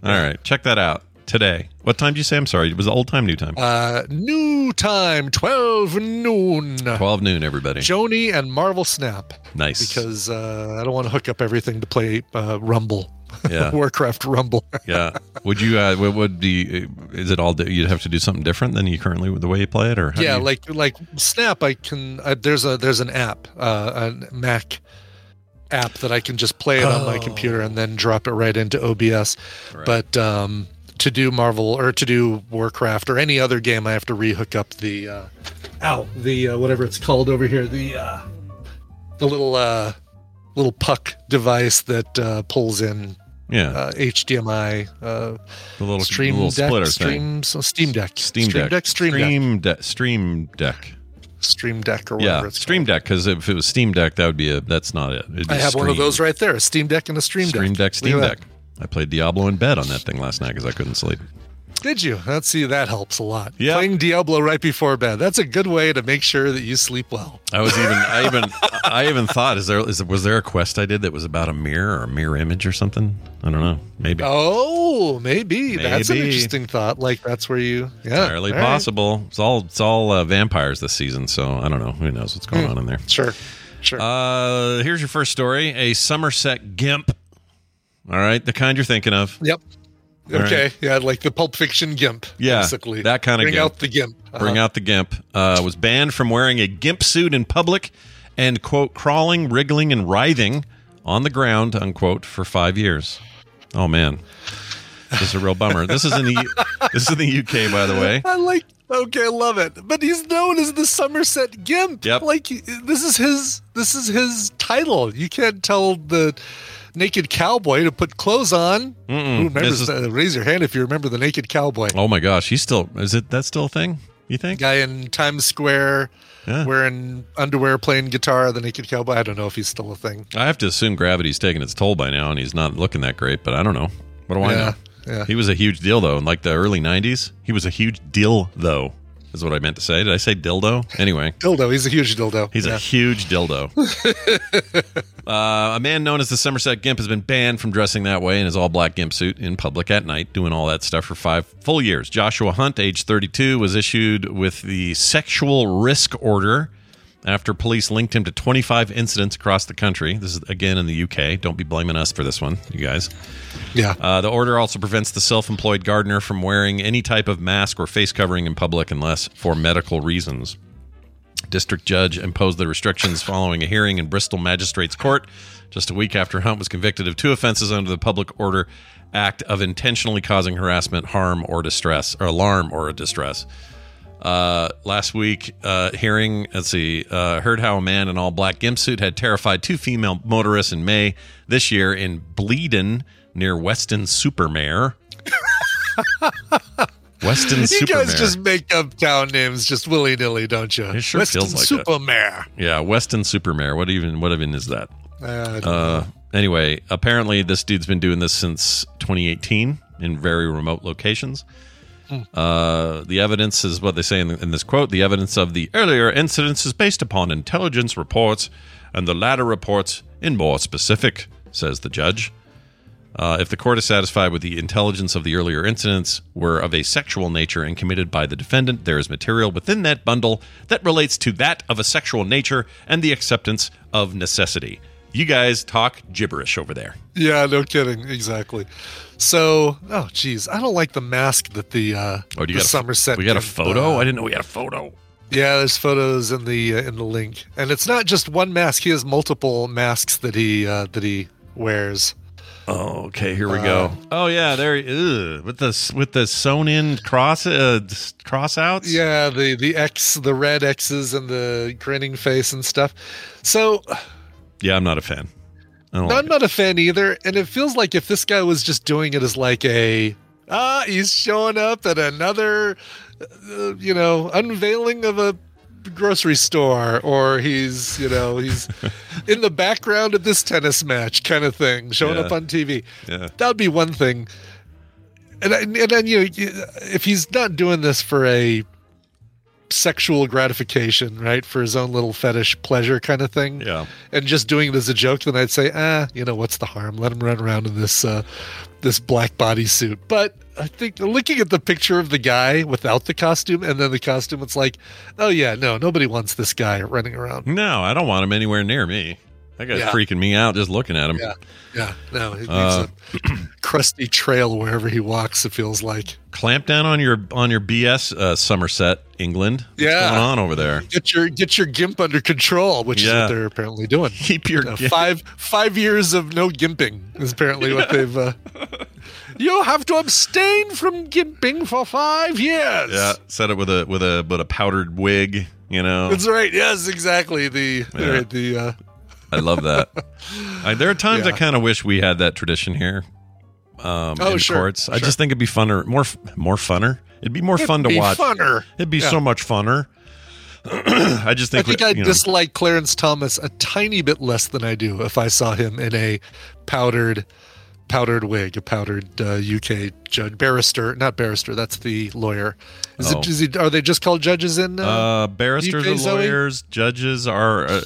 All right. Check that out. Today. What time did you say? I'm sorry. It was old time, new time. Uh, new time, 12 noon. 12 noon, everybody. Joni and Marvel Snap. Nice. Because uh, I don't want to hook up everything to play uh, Rumble. Yeah. *laughs* Warcraft Rumble. *laughs* yeah. Would you? Uh, what would be? Is it all? You'd have to do something different than you currently the way you play it, or how yeah, you- like like Snap. I can. Uh, there's a there's an app, uh, a Mac app that I can just play it on my computer and then drop it right into OBS. But um, to do Marvel or to do Warcraft or any other game, I have to rehook up the uh, ow the uh, whatever it's called over here the uh, the little uh, little puck device that uh, pulls in Yeah. uh, HDMI uh, the little Stream little Deck, splitter Stream, so Steam Deck, Steam, Stream Deck, Deck, Stream Deck, Stream Deck, Stream Deck. Stream Deck, or whatever Yeah, it's Stream Deck. Because if it was Steam Deck, that would be a. That's not it. It'd be I have one of those right there, a Steam Deck and a Stream, Deck. Stream Deck. Steam Deck. I played Diablo in bed on that thing last night because I couldn't sleep. Did you? Let's see. That helps a lot. Yeah. Playing Diablo right before bed. That's a good way to make sure that you sleep well. I was even, I even, *laughs* I even thought, is there, is was there a quest I did that was about a mirror or a mirror image or something? I don't know. Maybe. Oh, maybe. That's an interesting thought. Like that's where you, yeah, Entirely all right. possible. It's all, it's all uh, vampires this season, so I don't know. Who knows what's going Hmm. on in there? Sure, sure. Uh, here's your first story: a Somerset gimp. All right, the kind you're thinking of. yep. all Okay. right. Yeah, like the Pulp Fiction gimp. Yeah, basically that kind of Bring gimp. out the gimp. Bring Uh-huh. out the gimp. Uh, was banned from wearing a gimp suit in public and quote crawling, wriggling, and writhing on the ground unquote for five years. Oh man, this is a real bummer. This is in the *laughs* this is in the UK, by the way. I like. Okay, I love it. But he's known as the Somerset Gimp. Yep. Like this is his. This is his title. You can't tell the naked cowboy to put clothes on. Mm-mm. Who remembers? Is- uh, raise your hand if you remember the naked cowboy. Oh my gosh, he's still is it that still a thing? You think? Guy in Times Square Yeah. wearing underwear, playing guitar. The naked cowboy. I don't know if he's still a thing. I have to assume gravity's taken its toll by now, and he's not looking that great. But I don't know. What do I Yeah, know? yeah. He was a huge deal though. In like the early '90s, he was a huge deal though. Is what I meant to say. Did I say dildo? Anyway, Dildo. He's a huge dildo. he's Yeah. a huge dildo. *laughs* uh, a man known as the Somerset Gimp has been banned from dressing that way in his all-black gimp suit in public at night, doing all that stuff for five full years. Joshua Hunt, age 32, was issued with the sexual risk order after police linked him to 25 incidents across the country. This is again in the UK. Don't be blaming us for this one, you guys. Yeah. Uh, the order also prevents the self employed gardener from wearing any type of mask or face covering in public unless for medical reasons. District judge imposed the restrictions following a hearing in Bristol Magistrates Court just a week after Hunt was convicted of two offenses under the Public Order Act of intentionally causing harassment, harm, or distress, or alarm or a distress. Uh, last week, uh, hearing, let's see, uh, heard how a man in all black gimp suit had terrified two female motorists in May this year in Bleadon near Weston-super-Mare. *laughs* Weston-super-Mare. You Supermare. guys just make up town names just willy nilly, don't you? It sure Weston feels like that. Supermare. Yeah, Weston-super-Mare. What even? What even is that? Uh, Uh, anyway, apparently this dude's been doing this since 2018 in very remote locations. Uh, the evidence is what they say in, in this quote. The evidence of the earlier incidents is based upon intelligence reports, and the latter reports in more specific, says the judge. Uh, if the court is satisfied with the intelligence of the earlier incidents were of a sexual nature and committed by the defendant, there is material within that bundle that relates to that of a sexual nature and the acceptance of necessity. You guys talk gibberish over there. Yeah, no kidding. Exactly. So, oh, geez, I don't like the mask that the uh, Oh, do the you got a, Somerset. We got a photo. uh, I didn't know we had a photo. yeah, there's photos in the uh, in the link, and it's not just one mask. He has multiple masks that he uh, that he wears. Oh, okay. Here we go. Oh yeah, there. Ugh, with the with the sewn in cross uh, cross outs. Yeah, the the X, the red X's, and the grinning face and stuff. So Yeah, I'm not a fan. I don't No, like I'm not a fan either, and it feels like if this guy was just doing it as like a ah, he's showing up at another, uh, you know, unveiling of a grocery store, or he's you know he's *laughs* in the background of this tennis match kind of thing, showing Yeah. up on TV. Yeah. That would be one thing. And and then you, know, if he's not doing this for a sexual gratification, right, for his own little fetish pleasure kind of thing, Yeah. and just doing it as a joke, then I'd say, ah, you know, what's the harm? Let him run around in this uh, this black bodysuit. But I think looking at the picture of the guy without the costume and then the costume, it's like, oh yeah, no, nobody wants this guy running around. No, I don't want him anywhere near me. That guy's Yeah. freaking me out just looking at him. Yeah, yeah, no, he leaves Uh, a *clears throat* crusty trail wherever he walks. It feels like. Clamp down on your on your BS, uh, Somerset, England. What's Yeah. going on over there? Get your get your gimp under control, which is what they're apparently doing. *laughs* Keep your Uh, five five years of no gimping is apparently what they've. Uh, you have to abstain from gimping for five years. Yeah, set it with a with a but a powdered wig. You know, That's right. Yes, exactly. The Yeah. the uh, I love that. *laughs* I, there are times I kind of wish we had that tradition here. Um, Oh, in sure, courts. I just think it'd be funner, more more funner. It'd be more It'd fun to be watch. funner. It'd be Yeah. so much funner. *clears throat* I just think I think. think we- I'd you know, dislike Clarence Thomas a tiny bit less than I do if I saw him in a powdered powdered wig, a powdered uh, UK judge barrister, not barrister. That's the lawyer. Is Oh. it? Is he, are they just called judges in? Uh, uh, barristers UK, are Zoe? lawyers. Judges are.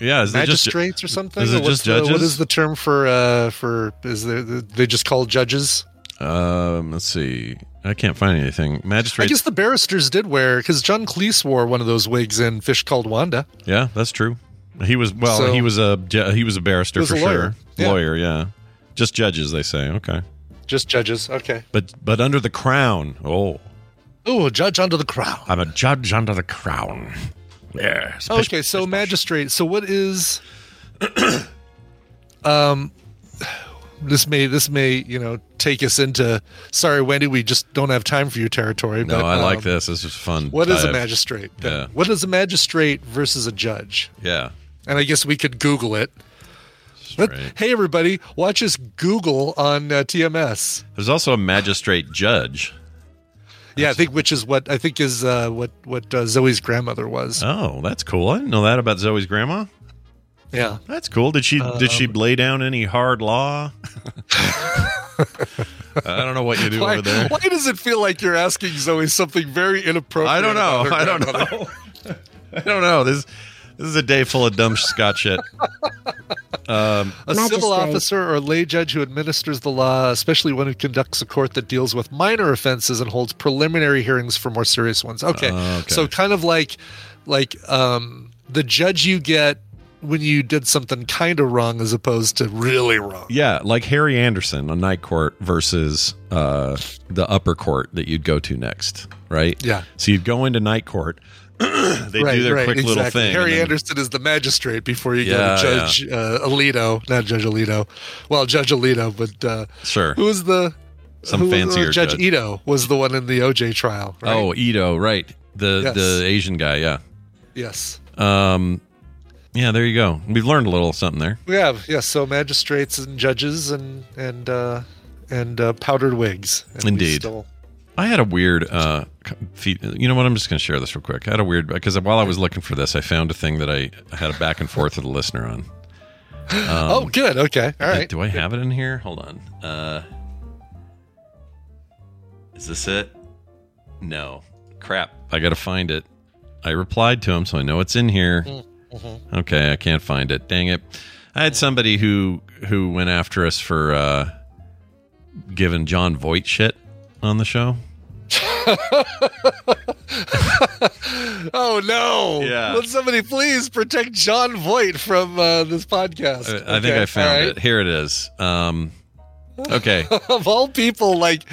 Yeah, is it just magistrates or something? is it what's just the- what judges? is the term for uh, for? Is there, they just called judges? Um, let's see. I can't find anything. Magistrates. I guess the barristers did wear because John Cleese wore one of those wigs in Fish Called Wanda. Yeah, that's true. He was well. So- he was a he was a barrister was for a lawyer. sure. Yeah. Lawyer, yeah. Just judges, they say. Okay, Just judges. Okay. but but under the crown. Oh, Oh, a judge under the crown. I'm a judge under the crown. Yeah. Okay, so magistrate. So what is *clears throat* um this may this may, you know, take us into sorry, Wendi, we just don't have time for your territory. No, but, I like um, this. This is fun. What is a magistrate? then? Yeah. What is a magistrate versus a judge? Yeah. And I guess we could Google it. Let- hey, everybody, watch us Google on uh, TMS. There's also a magistrate judge. Yeah, I think which is what I think is uh, what what uh, Zoe's grandmother was. Oh, that's cool. I didn't know that about Zoe's grandma. Yeah, That's cool. Did she did she Um, lay down any hard law? *laughs* I don't know what you do why, over there. why does it feel like you're asking Zoe something very inappropriate? I don't know. I don't know. *laughs* I don't know. This this is a day full of dumb Scott shit. *laughs* Um, A civil officer or lay judge who administers the law, especially one who conducts a court that deals with minor offenses and holds preliminary hearings for more serious ones. Okay. Oh, okay. So kind of like like um the judge you get when you did something kind of wrong as opposed to really wrong. Yeah, like Harry Anderson on night court versus uh, the upper court that you'd go to next, right? Yeah. So you'd go into night court. *clears throat* they do their quick little thing. Harry then- Anderson is the magistrate before you Yeah, go to Judge uh, Alito, not Judge Alito. Well, Judge Alito, but uh, Sure. who was the Some who was- fancier Judge, judge. Ito was the one in the OJ trial. Right? Oh, Ito, right? The Yes. the Asian guy. Yeah. yes. Um, yeah. There you go. We've learned a little something there. We have yes, so magistrates and judges and and uh, and uh, powdered wigs. And we Indeed. still- I had a weird. Uh, you know what? I'm just going to share this real quick. I had a weird because while I was looking for this, I found a thing that I had a back and forth with a listener on. Um, *gasps* oh, good. Okay. All right. Do I have it in here? Hold on. Uh, is this it? No. Crap. I got to find it. I replied to him, so I know it's in here. Mm-hmm. Okay, I can't find it. Dang it. I had somebody who who went after us for uh, giving Jon Voight shit on the show. *laughs* oh no! Yeah. Would somebody please protect Jon Voight from uh, this podcast? I, I think I found right. it. Here it is. Um, okay. *laughs* of all people, like,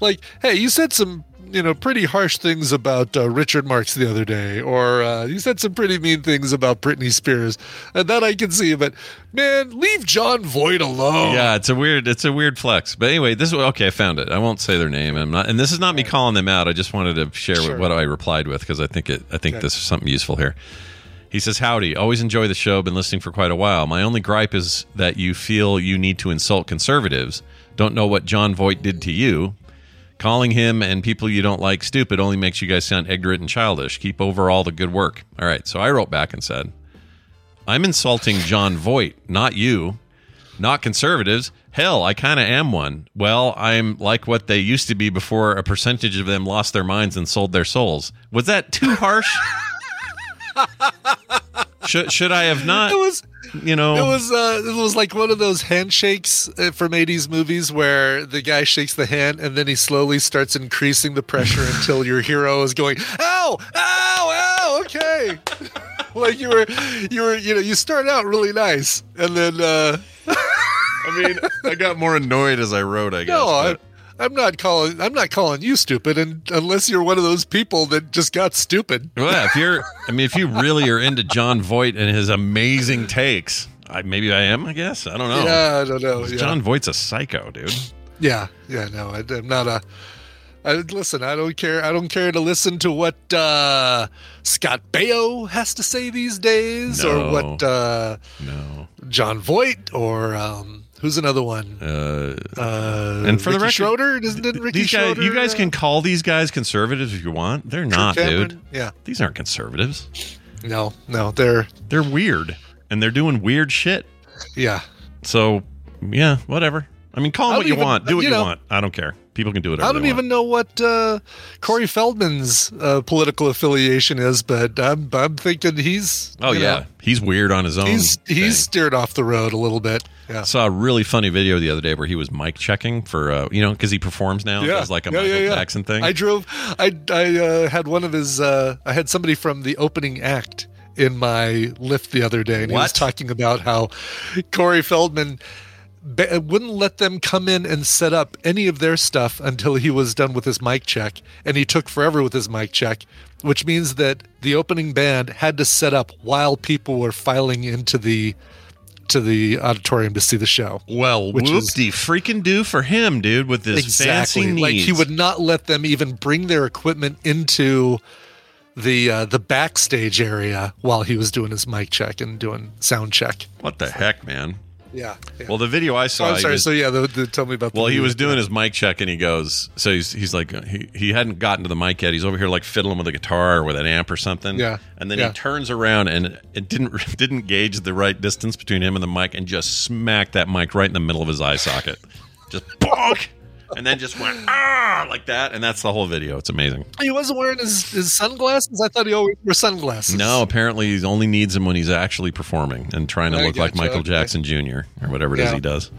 like, hey, you said some, you know, pretty harsh things about uh, Richard Marx the other day, or uh, you said some pretty mean things about Britney Spears, and that I can see. But man, leave Jon Voight alone. Yeah, it's a weird it's a weird flex. But anyway, this is okay. I found it. I won't say their name. I'm not, and this is not me calling them out. I just wanted to share Sure. what I replied with because I think it. I think Okay. this is something useful here. He says, "Howdy. Always enjoy the show. Been listening for quite a while. My only gripe is that you feel you need to insult conservatives. Don't know what Jon Voight did to you." Calling him and people you don't like stupid only makes you guys sound ignorant and childish. Keep over all the good work. All right. So I wrote back and said, I'm insulting Jon Voight, not you, not conservatives. Hell, I kind of am one. Well, I'm like what they used to be before a percentage of them lost their minds and sold their souls. Was that too harsh? *laughs* should should I have not? *laughs* It was you know, it was uh, it was like one of those handshakes uh, from '80s movies where the guy shakes the hand and then he slowly starts increasing the pressure *laughs* until your hero is going, "Ow, ow, ow!" Okay, *laughs* like you were, you were, you know, you start out really nice and then. uh I mean, I got more annoyed as I wrote. I guess. No, I, but- I'm not calling. I'm not calling you stupid, and unless you're one of those people that just got stupid. Well, if you're, I mean, if you really are into Jon Voight and his amazing takes, I, maybe I am. I guess I don't know. Yeah, I don't know. Yeah. Jon Voight's a psycho, dude. Yeah, yeah, no, I, am not a. I, listen, I don't care. I don't care to listen to what uh, Scott Baio has to say these days, No. or what uh, No. Jon Voight, or um, who's another one? Uh, Uh, and for the Ricky record, Schroder, isn't it Ricky these guys, Schroder? you guys uh, can call these guys conservatives if you want. They're not, Cameron? dude. Yeah, These aren't conservatives. no, no, they're They're weird, and they're doing weird shit. yeah. So, yeah, whatever. I mean, call them what you even- want. Do what you you, know- want. I don't care. People can do it. I don't even know what uh, Corey Feldman's uh, political affiliation is, but I'm I'm thinking he's Oh yeah, know, he's weird on his own. he's thing. he's steered off the road a little bit. Yeah. I saw a really funny video the other day where he was mic checking for uh, you know because he performs now Yeah, does like a yeah, Michael yeah, yeah. Jackson thing. I drove. I I uh, had one of his. Uh, I had somebody from the opening act in my Lyft the other day, and he was talking about how Corey Feldman wouldn't let them come in and set up any of their stuff until he was done with his mic check, and he took forever with his mic check. Which means that the opening band had to set up while people were filing into the to the auditorium to see the show. well, whoopty freaking do for him, dude, with his fancy needs. Like he would not let them even bring their equipment into the uh, the backstage area while he was doing his mic check and doing sound check. What the heck, man? Yeah. Well, the video I Oh, saw, I'm sorry. was- so yeah, the, the, tell me about. Well, he was doing his mic check and he goes, so he's he's like he he hadn't gotten to the mic yet. He's over here like fiddling with a guitar or with an amp or something. Yeah. And then Yeah. he turns around and it didn't *laughs* didn't gauge the right distance between him and the mic and just smacked that mic right in the middle of his eye socket. Just bonk. And then just went ah like that, and that's the whole video. It's amazing. He wasn't wearing his, his sunglasses. I thought he always wore sunglasses. No, apparently he only needs them when he's actually performing and trying to I look like gotcha, Michael okay. Jackson Jr. or whatever it is Yeah. he does.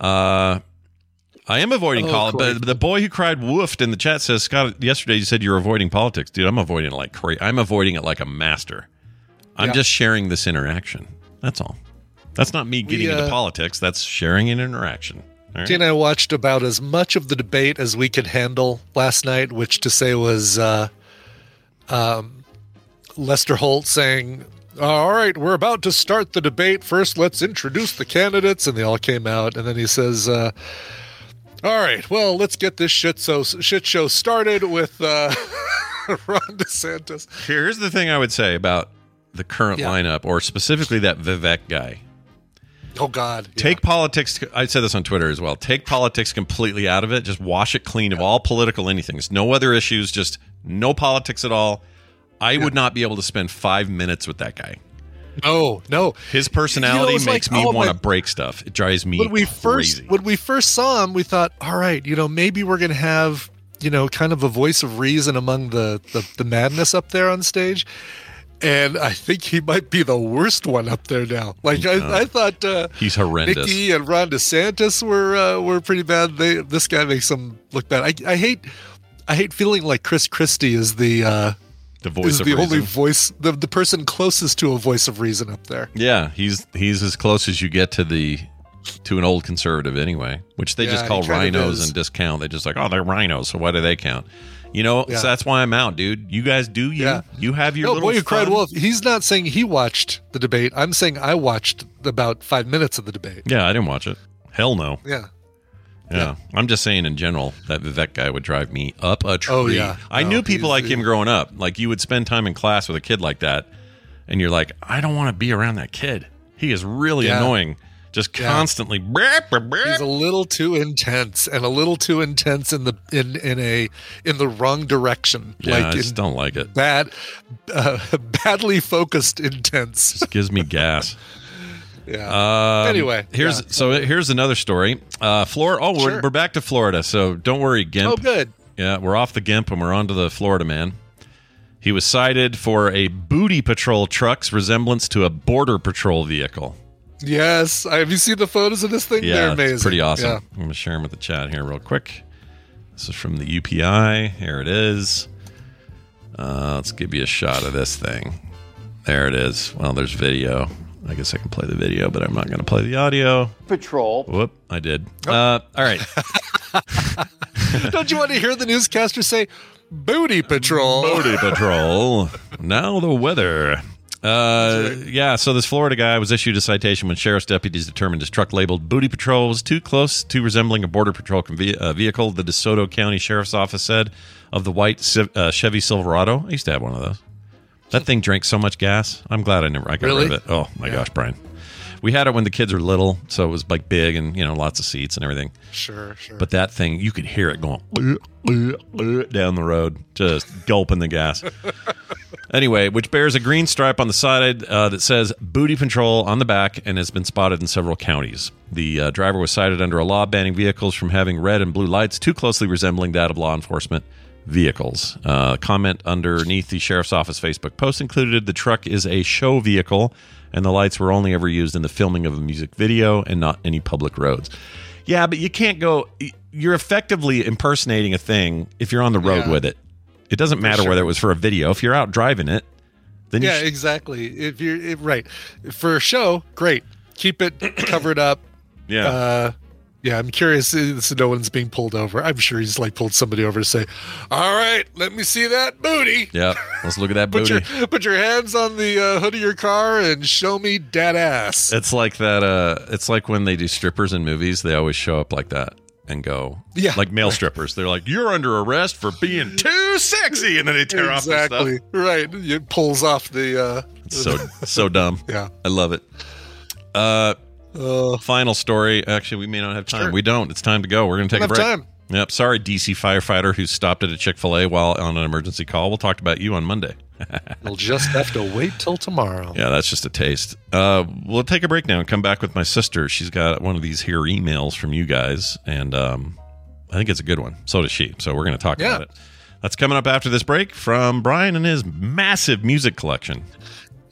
Uh, I am avoiding Oh, call but the boy who cried woofed in the chat says, Scott, yesterday you said you're avoiding politics. Dude, I'm avoiding it like crazy. I'm avoiding it like a master. I'm Yeah. just sharing this interaction. That's all. That's not me getting uh, into politics. That's sharing an interaction. Right? And I watched about as much of the debate as we could handle last night, which to say was uh, um, Lester Holt saying, All right, we're about to start the debate. First, let's introduce the candidates. And they all came out. And then he says, uh, All right, well, let's get this shit, so, shit show started with uh, *laughs* Ron DeSantis. Here's the thing I would say about the current Yeah. lineup, or specifically that Vivek guy. Oh, God. Yeah. Take politics. I said this on Twitter as well. Take politics completely out of it. Just wash it clean of all political anything. No other issues. Just no politics at all. I would not be able to spend five minutes with that guy. No, no. His personality it's like, makes me oh, want to break stuff. It drives me when we first when we first saw him, we thought, all right, you know, maybe we're gonna have you know kind of a voice of reason among the the, the madness up there on stage. And I think he might be the worst one up there now. Like I, I thought, uh, He's horrendous. Nikki and Ron DeSantis were uh, were pretty bad. They this guy makes them look bad. I, I hate I hate feeling like Chris Christie is the uh, the voice is of the reason. only voice the the person closest to a voice of reason up there. yeah, he's he's as close as you get to the to an old conservative anyway, which they Yeah, just call RINOs and discount. They just like, oh, they're RINOs, so why do they count? You know, Yeah. so that's why I'm out, dude. You guys do you. Yeah. You have your no, little boy who cried wolf. He's not saying he watched the debate. I'm saying I watched about five minutes of the debate. Yeah, I didn't watch it. Hell no. Yeah. Yeah. I'm just saying in general that Vivek guy would drive me up a tree. Oh, yeah. I No, knew people like him growing up. Like you would spend time in class with a kid like that, and you're like, I don't want to be around that kid. He is really Yeah. annoying. Just Yeah. constantly. brap, brap, brap. He's a little too intense and a little too intense in the in in a in the wrong direction. Yeah, like I just don't like it. bad, uh, *laughs* badly focused intense. Just gives me gas. *laughs* Yeah. Um, Anyway, here's yeah. so here's another story. Uh, Florida. Oh, we're, we're back to Florida. So don't worry, Gimp. oh, good. Yeah, we're off the Gimp and we're on to the Florida man. He was cited for a booty patrol truck's resemblance to a border patrol vehicle. Yes. Have you seen the photos of this thing? They're Yeah, amazing. it's pretty awesome. Yeah. I'm going to share them with the chat here real quick. This is from the UPI. Here it is. Uh, let's give you a shot of this thing. There it is. Well, there's video. I guess I can play the video, but I'm not going to play the audio. Patrol. Whoop, I did. Uh, all right. *laughs* Don't you want to hear the newscaster say, Booty Patrol? Booty Patrol. now the weather. Uh, yeah, so this Florida guy was issued a citation when sheriff's deputies determined his truck labeled Booty Patrol was too close to resembling a Border Patrol conve- uh, vehicle, the DeSoto County Sheriff's Office said of the white Civ- uh, Chevy Silverado. I used to have one of those. That thing drank so much gas. I'm glad I never I got Really? rid of it. Oh my gosh, Brian. We had it when the kids were little, so it was like big and you know lots of seats and everything. Sure, sure. But that thing, you could hear it going down the road, just gulping the gas. *laughs* anyway, which bears a green stripe on the side uh, that says "Booty Patrol" on the back and has been spotted in several counties. The uh, driver was cited under a law banning vehicles from having red and blue lights too closely resembling that of law enforcement vehicles. Uh, comment underneath the sheriff's office Facebook post included the truck is a show vehicle and the lights were only ever used in the filming of a music video and not any public roads. Yeah, but you can't go. You're effectively impersonating a thing if you're on the road Yeah. with it. It doesn't matter sure. whether it was for a video. If you're out driving it, then you yeah, sh- exactly. If you're if, right for a show, great. Keep it *clears throat* covered up. yeah. Uh, yeah, I'm curious. uh, So no one's being pulled over. I'm sure he's like pulled somebody over to say, "All right, let me see that booty." yeah. Let's look at that *laughs* Put booty. your put your hands on the uh, hood of your car and show me that ass. It's like that. Uh, it's like when they do strippers in movies. They always show up like that and go, Yeah. like male strippers. They're like, "You're under arrest for being too sexy," and then they tear off exactly right. It pulls off the. Uh, It's so so dumb. *laughs* Yeah. I love it. Uh, uh, final story. Actually, we may not have time. Sure. We don't. It's time to go. We're going to take a break. time. Yep. Sorry, DC firefighter who stopped at a Chick Fil A while on an emergency call. We'll talk about you on Monday. *laughs* you'll just have to wait till tomorrow. Yeah, that's just a taste. Uh, we'll take a break now and come back with my sister. She's got one of these here emails from you guys, and um, I think it's a good one. So does she. So we're going to talk Yeah. about it. That's coming up after this break from Brian and his massive music collection.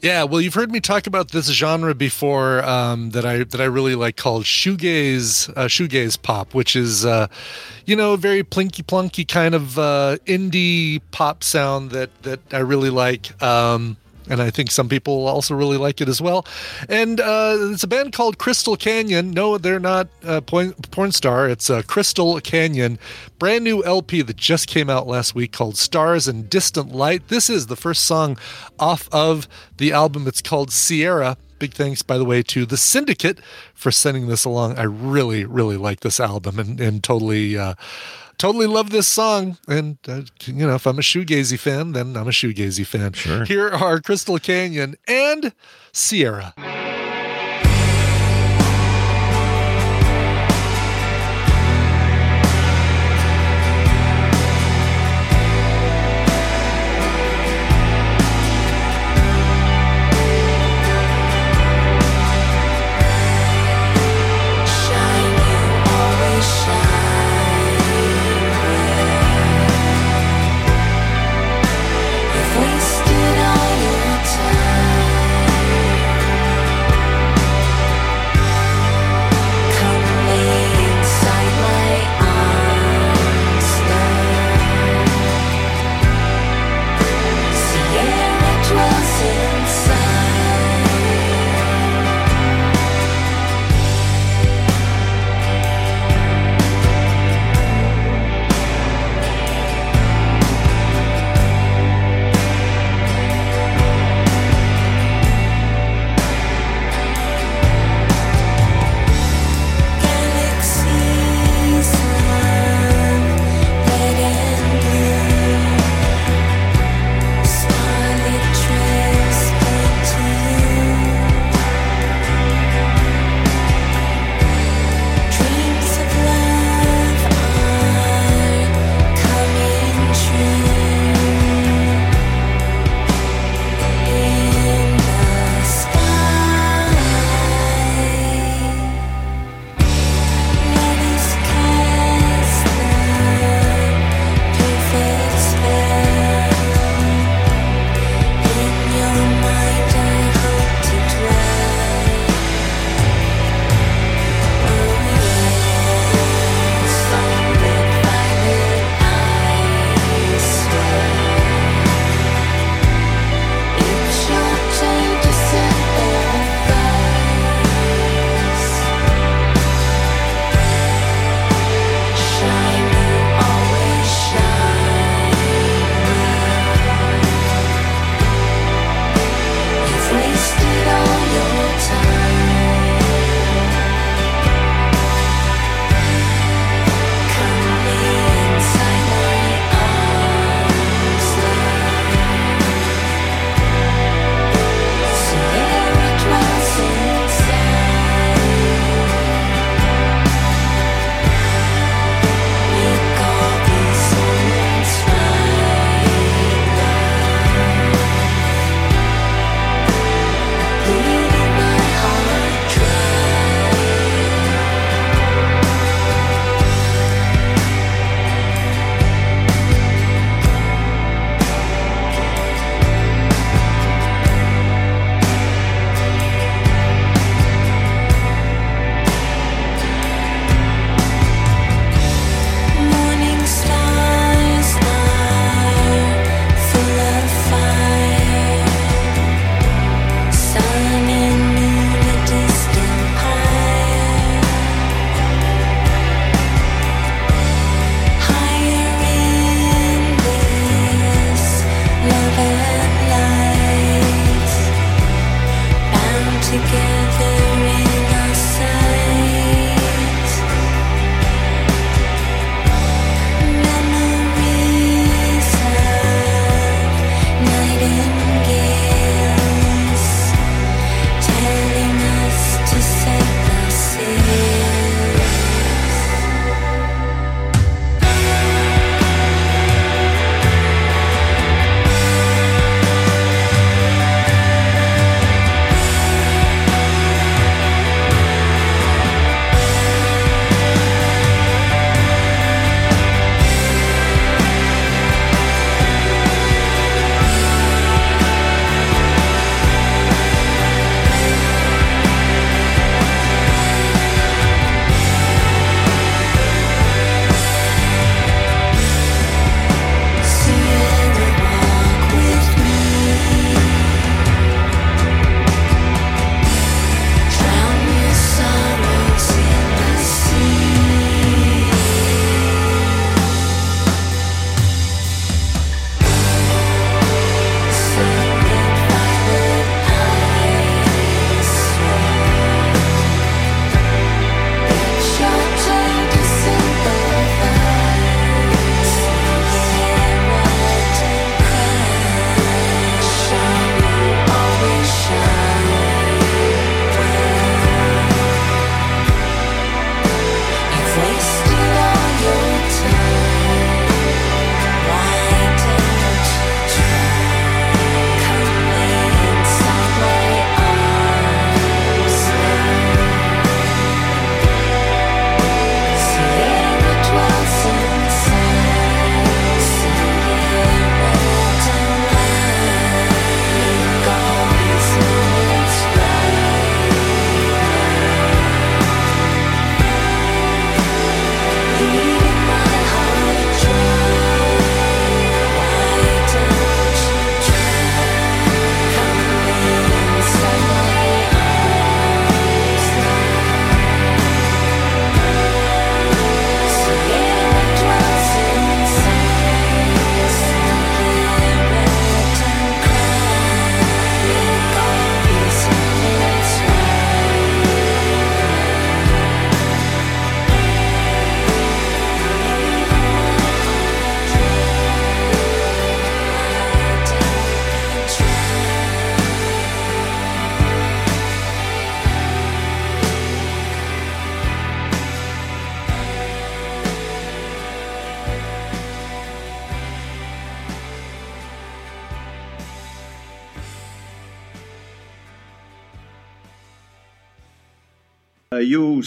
Yeah, well, you've heard me talk about this genre before um, that I that I really like called shoegaze uh, shoegaze pop, which is uh, you know very plinky plunky kind of uh, indie pop sound that that I really like. Um, and I think some people also really like it as well. And uh, it's a band called Crystal Canyon. No, they're not porn, porn star. It's Crystal Canyon, brand new LP that just came out last week called Stars and Distant Light. This is the first song off of the album. It's called Sierra. Big thanks, by the way, to the Syndicate for sending this along. I really, really like this album and, and totally. Uh, Totally love this song, and uh, you know, if I'm a shoegazy fan, then I'm a shoegazy fan. Sure. Here are Crystal Canyon and Sierra.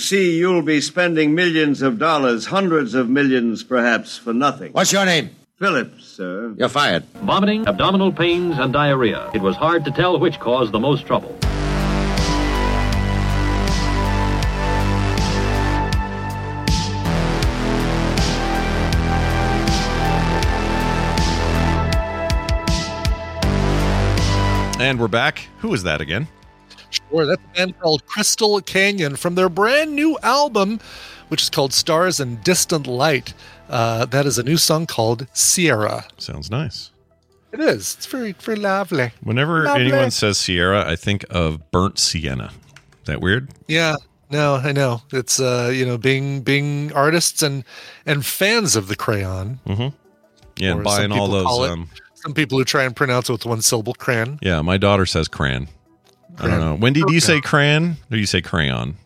See, you'll be spending millions of dollars, hundreds of millions perhaps, for nothing. What's your name? Phillips, sir. You're fired. Vomiting, abdominal pains, and diarrhea. It was hard to tell which caused the most trouble. And we're back. Who was that again? Sure, that's a band called Crystal Canyon from their brand new album, which is called Stars and Distant Light. Uh, that is a new song called Sierra. Sounds nice. It is. It's very, very lovely. Whenever Lovely. anyone says Sierra, I think of burnt sienna. Is that weird? Yeah, no, I know. It's uh, you know, being being artists and and fans of the crayon. Mm-hmm. Yeah, and buying all those. Um, Some people who try and pronounce it with one syllable, crayon. yeah, my daughter says cran. I don't know. Wendi, do you say crayon or do you say crayon?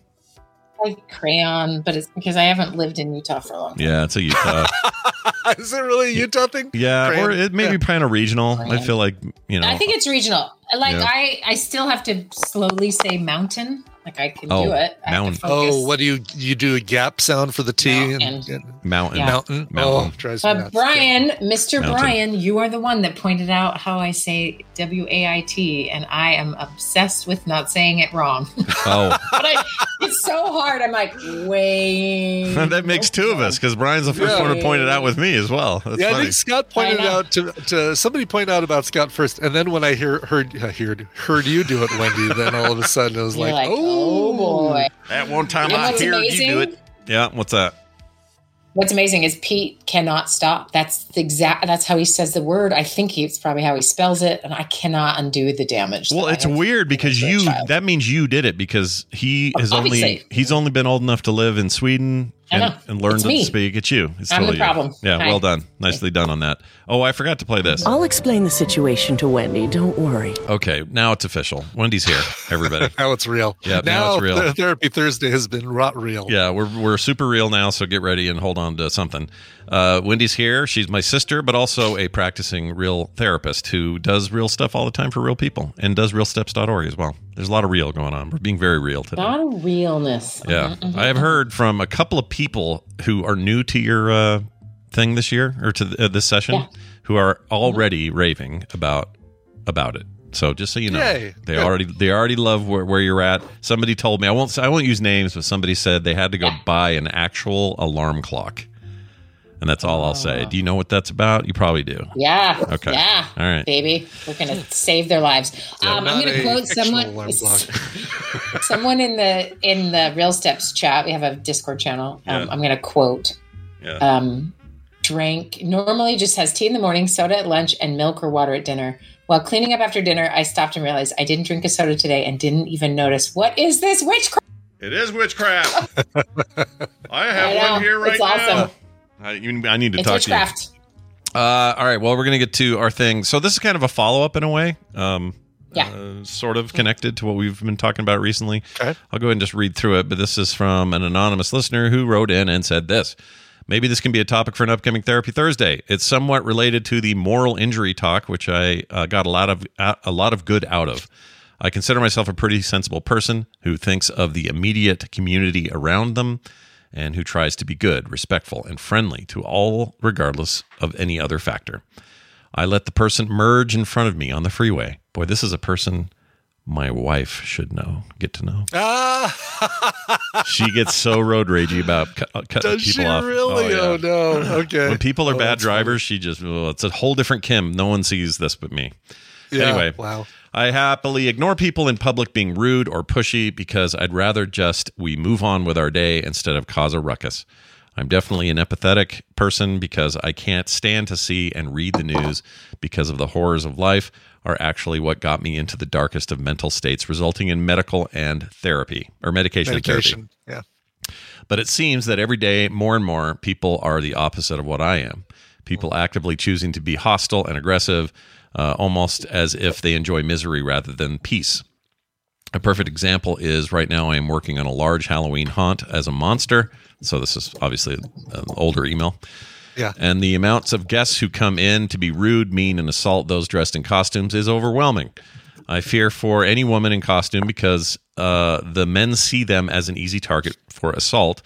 like crayon, but it's because I haven't lived in Utah for a long time. Yeah, it's a Utah. *laughs* is it really a Utah thing? yeah, Crayon? or it may be kind of regional. I feel like you know. I think it's regional. Like Yeah. I, I still have to slowly say mountain. Like I can Oh, do it. I have to mountain. Oh, what do you you do a gap sound for the T Mountain. and mountain. Yeah. mountain? Mountain. Oh, drives me But nuts. Brian, Mr. Mountain. Brian, you are the one that pointed out how I say W A I T, and I am obsessed with not saying it wrong. *laughs* Oh, but I, it's so hard. I'm like, wait. *laughs* that makes two of us because Brian's the first Yeah. one to point it out with me as well. That's yeah, I think Scott pointed out to, to somebody pointed out about Scott first, and then when I hear heard uh, heard heard you do it, Wendi, then all of a sudden it was like, like, oh Oh, boy. That one time You know I what's heard amazing? you do it. Yeah, what's that? What's amazing is Pete cannot stop. That's the exact. That's how he says the word. I think it's probably how he spells it, and I cannot undo the damage. Well, it's weird because you that means you did it because he has only he's only been old enough to live in Sweden I and, know. and learned It's to me. speak. It's you. It's I'm the totally you. problem. Yeah, Hi. well done. Nicely done on that. Oh, I forgot to play this. I'll explain the situation to Wendi. Don't worry. Okay, now it's official. Wendi's here, everybody. *laughs* now it's real. Yeah, now now, it's real. Th- Therapy Thursday has been rot real. Yeah, we're we're super real now, so get ready and hold on to something. Uh, Wendi's here. She's my sister, but also a practicing real therapist who does real stuff all the time for real people and does realsteps.org as well. There's a lot of real going on. We're being very real today. A lot of realness. Yeah, Mhm, mhm. I have heard from a couple of people who are new to your uh, thing this year or to th- uh, this session, Yeah. who are already raving about about it. So just so you know, Yay. they Good. already they already love where, where you're at. Somebody told me I won't I won't use names, but somebody said they had to go buy an actual alarm clock, and that's all I'll say. Do you know what that's about? You probably do. Yeah. Okay. Yeah. All right. Baby, we're gonna save their lives. Yeah, um, I'm gonna quote someone. *laughs* someone in the in the Real Steps chat. We have a Discord channel. Um, Yeah. I'm gonna quote. Yeah. Um, drank normally just has tea in the morning, soda at lunch, and milk or water at dinner. While cleaning up after dinner, I stopped and realized I didn't drink a soda today and didn't even notice. What is this witchcraft? It is witchcraft. *laughs* I have I one here right now. It's awesome. Now. I, you, I need to It's talk to you. Uh, all right. Well, we're going to get to our thing. So this is kind of a follow up in a way. Um, Yeah. uh, sort of connected to what we've been talking about recently. Okay. I'll go ahead and just read through it. But this is from an anonymous listener who wrote in and said this. Maybe this can be a topic for an upcoming Therapy Thursday. It's somewhat related to the moral injury talk, which I uh, got a lot of a lot of good out of. I consider myself a pretty sensible person who thinks of the immediate community around them and who tries to be good, respectful, and friendly to all, regardless of any other factor. I let the person merge in front of me on the freeway. Boy, this is a person my wife should know, get to know. Ah, She gets so road ragey about cu- uh, cutting does people she off. really? Oh, Oh, no. Okay. When people are Oh, bad that's funny. drivers, she just, oh, it's a whole different Kim. No one sees this but me. Yeah, Anyway, wow. I happily ignore people in public being rude or pushy because I'd rather just we move on with our day instead of cause a ruckus. I'm definitely an empathetic person because I can't stand to see and read the news because of the horrors of life are actually what got me into the darkest of mental states, resulting in medical and therapy or medication, and therapy. Yeah. But it seems that every day, more and more people are the opposite of what I am. People actively choosing to be hostile and aggressive, uh, almost as if they enjoy misery rather than peace. A perfect example is right now I am working on a large Halloween haunt as a monster. So this is obviously an older email. Yeah. And the amounts of guests who come in to be rude, mean, and assault those dressed in costumes is overwhelming. I fear for any woman in costume because uh, the men see them as an easy target for assault.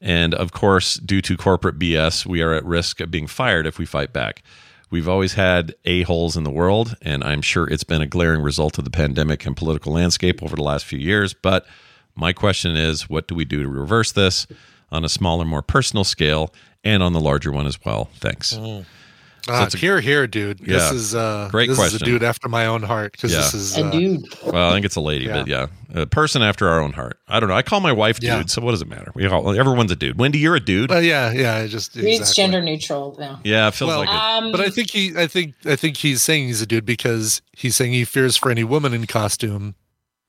And of course, due to corporate BS, we are at risk of being fired if we fight back. We've always had a-holes in the world, and I'm sure it's been a glaring result of the pandemic and political landscape over the last few years. But my question is what do we do to reverse this on a smaller, more personal scale and on the larger one as well? Thanks. Mm. Ah, it's a- here, here, dude. Yeah. This is uh, Great this question. is a dude after my own heart because Yeah. this is A uh, dude. Well, I think it's a lady, but yeah, a person after our own heart. I don't know. I call my wife dude, so what does it matter? We all, everyone's a dude. Wendi, you're a dude. Well, yeah, yeah. I just It's exactly. gender neutral now. yeah, it feels Well, like it. Um, But I think he, I think, I think he's saying he's a dude because he's saying he fears for any woman in costume.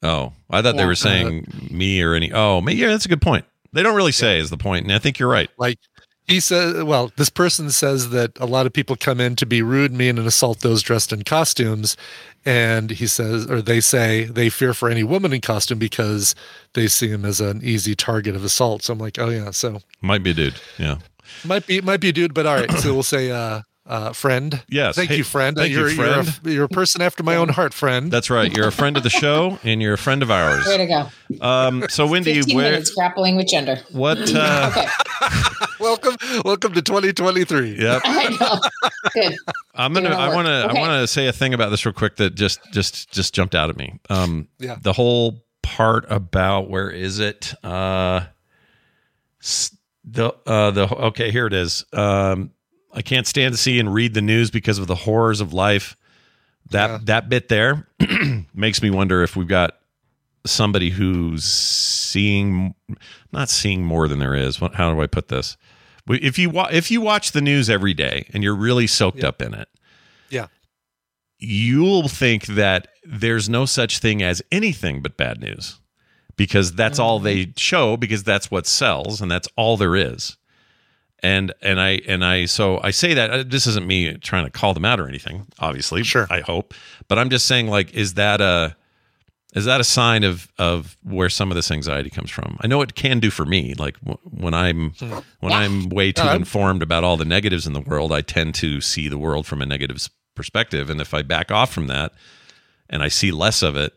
Oh, I thought they were saying me or any. Oh, yeah, that's a good point. They don't really say is the point, and I think you're right. Like he says, well, this person says that a lot of people come in to be rude, mean, and assault those dressed in costumes. And he says, or they say, they fear for any woman in costume because they see him as an easy target of assault. So I'm like, oh yeah, so Might be a dude. Yeah. might be might be a dude, but all right. So we'll say, uh, uh, friend. Yes. Thank Hey, you, friend. thank you, you're, friend. You're a, you're a person after my own heart, friend. That's right. You're a friend of the show, and you're a friend of ours. Way to go. Um, so, Wendi, 15 where minutes grappling with gender. what? Uh, Okay. *laughs* welcome, welcome to 2023. Yep. I know. Good. I'm gonna. I want to. Okay. I want to say a thing about this real quick that just just just jumped out at me. Um, Yeah. The whole part about where is it? Uh, the uh the okay here it is. Um, I can't stand to see and read the news because of the horrors of life. That Yeah. that bit there *clears throat* makes me wonder if we've got somebody who's seeing not seeing more than there is. What- How do I put this? If you wa- if you watch the news every day and you're really soaked up in it, Yeah. you'll think that there's no such thing as anything but bad news because that's all they show because that's what sells and that's all there is and and i and i so i say that uh, this isn't me trying to call them out or anything obviously Sure. i hope but i'm just saying like is that a is that a sign of of where some of this anxiety comes from? I know it can do for me. Like w- when i'm when i'm way too I'm- informed about all the negatives in the world i tend to see the world from a negative perspective. And if i back off from that and i see less of it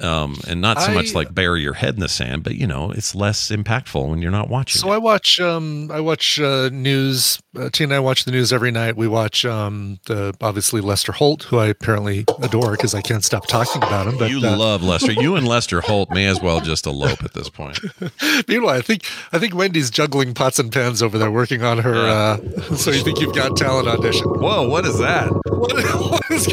um and not so much like bury your head in the sand but you know it's less impactful when you're not watching So I watch um I watch uh, news. Uh, Tina and I watch the news every night. We watch um the obviously Lester Holt, who I apparently adore because I can't stop talking about him. But you uh, love Lester. You and Lester Holt may as well just elope at this point. *laughs* meanwhile, I think I think Wendi's juggling pots and pans over there, working on her. Uh, *laughs* so you think you've got talent audition? Whoa, what is that? What, *laughs* what is,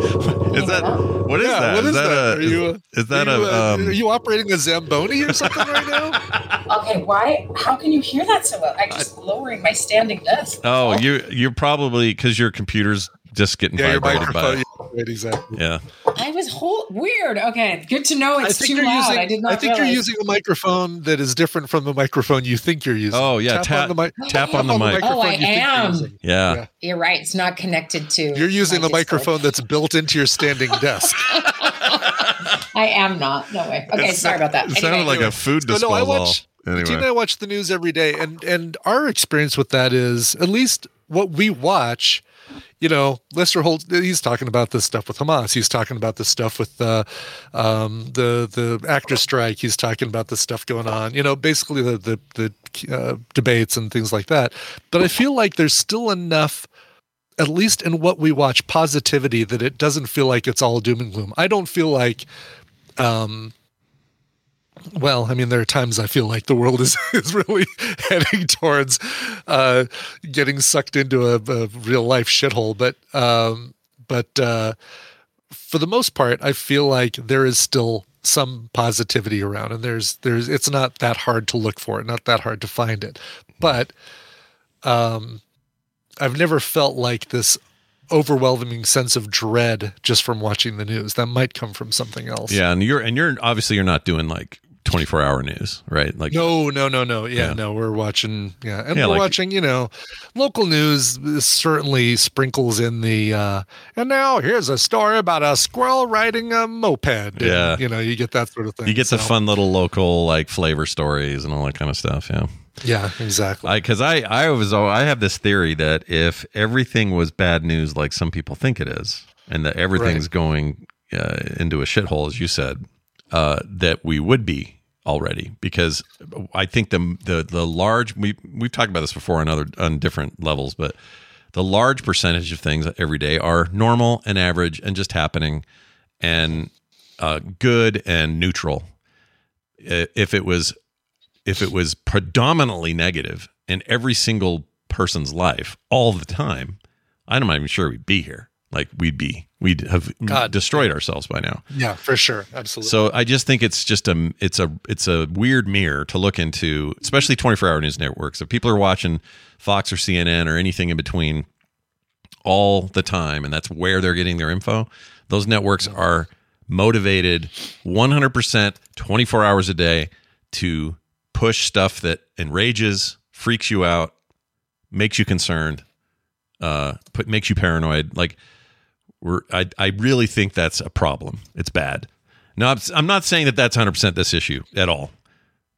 *laughs* Is that what is yeah, that? what is, that? a- are you? uh, is that are you, a uh, um, are you operating a zamboni or something right now? *laughs* Okay, why? How can you hear that so well? I'm just lowering my standing desk. Oh, you you're probably because your computer's just getting Yeah, vibrated by. microphone. Yeah, right, exactly. Yeah. I was whole weird. Okay, good to know it's I think too you're loud. using. I did not I think you're using a microphone that is different from the microphone you think you're using. Oh yeah, tap, tap on the mic. tap on the mic. Oh, I you think you're am. Yeah. Yeah. You're right. It's not connected to. You're using the Discord. microphone that's built into your standing *laughs* desk. I am not. No way. Okay, sorry about that. It sounded Anyway. like a food So, no, I watch. anyway. Tina and I watch the news every day, and and our experience with that is at least what we watch. You know, Lester Holt. He's talking about this stuff with Hamas. He's talking about this stuff with uh, um, the the actor strike. He's talking about the stuff going on. You know, basically the the the uh, debates and things like that. But I feel like there's still enough at least in what we watch, positivity that it doesn't feel like it's all doom and gloom. I don't feel like, um, well, I mean, there are times I feel like the world is, *laughs* is really *laughs* heading towards uh, getting sucked into a, a real life shithole. But, um, but uh, for the most part, I feel like there is still some positivity around, and there's there's it's not that hard to look for it, not that hard to find it, but. Um, I've never felt like this overwhelming sense of dread just from watching the news. That might come from something else. Yeah, and you're and you're obviously you're not doing like 24 hour news, right? Like No, no, no, no. Yeah, Yeah. no, we're watching. Yeah, and Yeah, we're like- watching. You know, local news certainly sprinkles in the. uh And now here's a story about a squirrel riding a moped. And, Yeah. you know, you get that sort of thing. you get the fun little local like flavor stories and all that kind of stuff. Yeah. Yeah, exactly. I because I I was I have this theory that if everything was bad news like some people think it is, and that everything's going uh, into a shithole as you said, uh, that we would be already because I think the the the large we we've talked about this before on other on different levels, but the large percentage of things every day are normal and average and just happening and uh, good and neutral. If it was if it was predominantly negative in every single person's life all the time, I'm not even sure we'd be here. Like we'd be we'd have God. destroyed ourselves by now. Yeah, for sure. Absolutely. So I just think it's just a it's a it's a weird mirror to look into, especially 24 hour news networks. If people are watching Fox or CNN or anything in between all the time, and that's where they're getting their info, those networks are motivated 100% 24 hours a day to push stuff that enrages, freaks you out, makes you concerned, uh, put makes you paranoid. Like we're I I really think that's a problem. It's bad. Now I'm, I'm not saying that that's 100 percent this issue at all,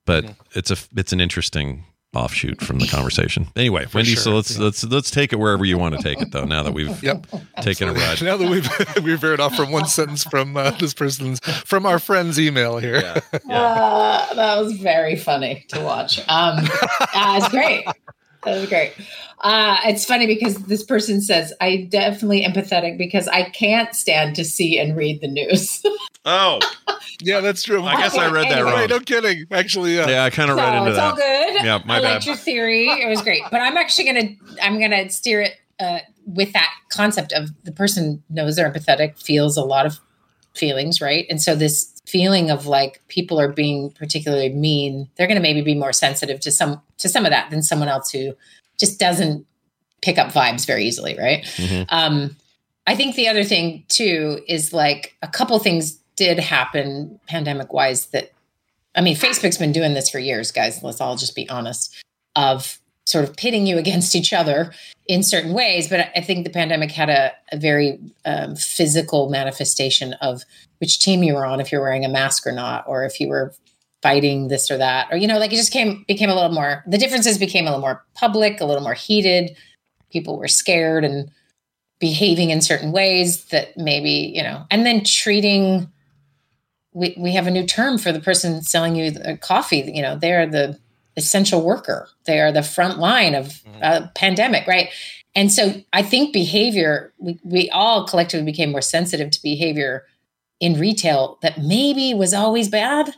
but it's a it's an interesting offshoot from the conversation. Anyway, Wendi, so let's let's let's take it wherever you want to take it though. Now that we've Yep. taken a ride. *laughs* Now that we've *laughs* we've veered off from one sentence from uh, this person's from our friend's email here. Uh, that was very funny to watch. Um, uh, it's great. That was great. Uh, it's funny because this person says, I definitely empathetic because I can't stand to see and read the news. *laughs* Oh, yeah, that's true. I guess I read that Anyway. wrong. Wait, no kidding. Actually, yeah. Yeah, I kind of read so into it's that. all good. Yeah, my I bad. liked your theory. It was great. But I'm actually gonna I'm gonna steer it uh, with that concept of the person knows they're empathetic, feels a lot of feelings, right? And so this feeling of like people are being particularly mean, they're gonna maybe be more sensitive to some to some of that than someone else who just doesn't pick up vibes very easily, right? Mhm. Um, I think the other thing too is like a couple things did happen pandemic wise that I mean, Facebook's been doing this for years, guys. Let's all just be honest of sort of pitting you *laughs* against each other in certain ways. But I think the pandemic had a, a very um, physical manifestation of which team you were on, if you're wearing a mask or not, or if you were fighting this or that, or you know, like it just came became a little more. The differences became a little more public, a little more heated. People were scared and behaving in certain ways that maybe you know, and then treating we, we have a new term for the person selling you the coffee. You know, they're the essential worker. They are the front line of uh, pandemic, right? And so I think behavior, we, we all collectively became more sensitive to behavior in retail that maybe was always bad.